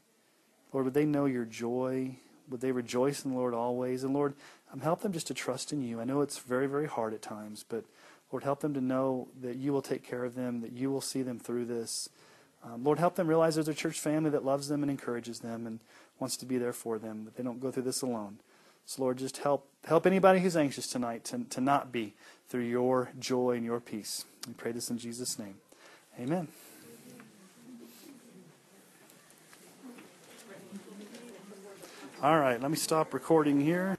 Lord, would they know your joy? Would they rejoice in the Lord always? And Lord, um, help them just to trust in you. I know it's very, very hard at times, but Lord, help them to know that you will take care of them, that you will see them through this. Um, Lord, help them realize there's a church family that loves them and encourages them and wants to be there for them, that they don't go through this alone. So, Lord, just help help anybody who's anxious tonight to, to not be through your joy and your peace. We pray this in Jesus' name. Amen. All right, let me stop recording here.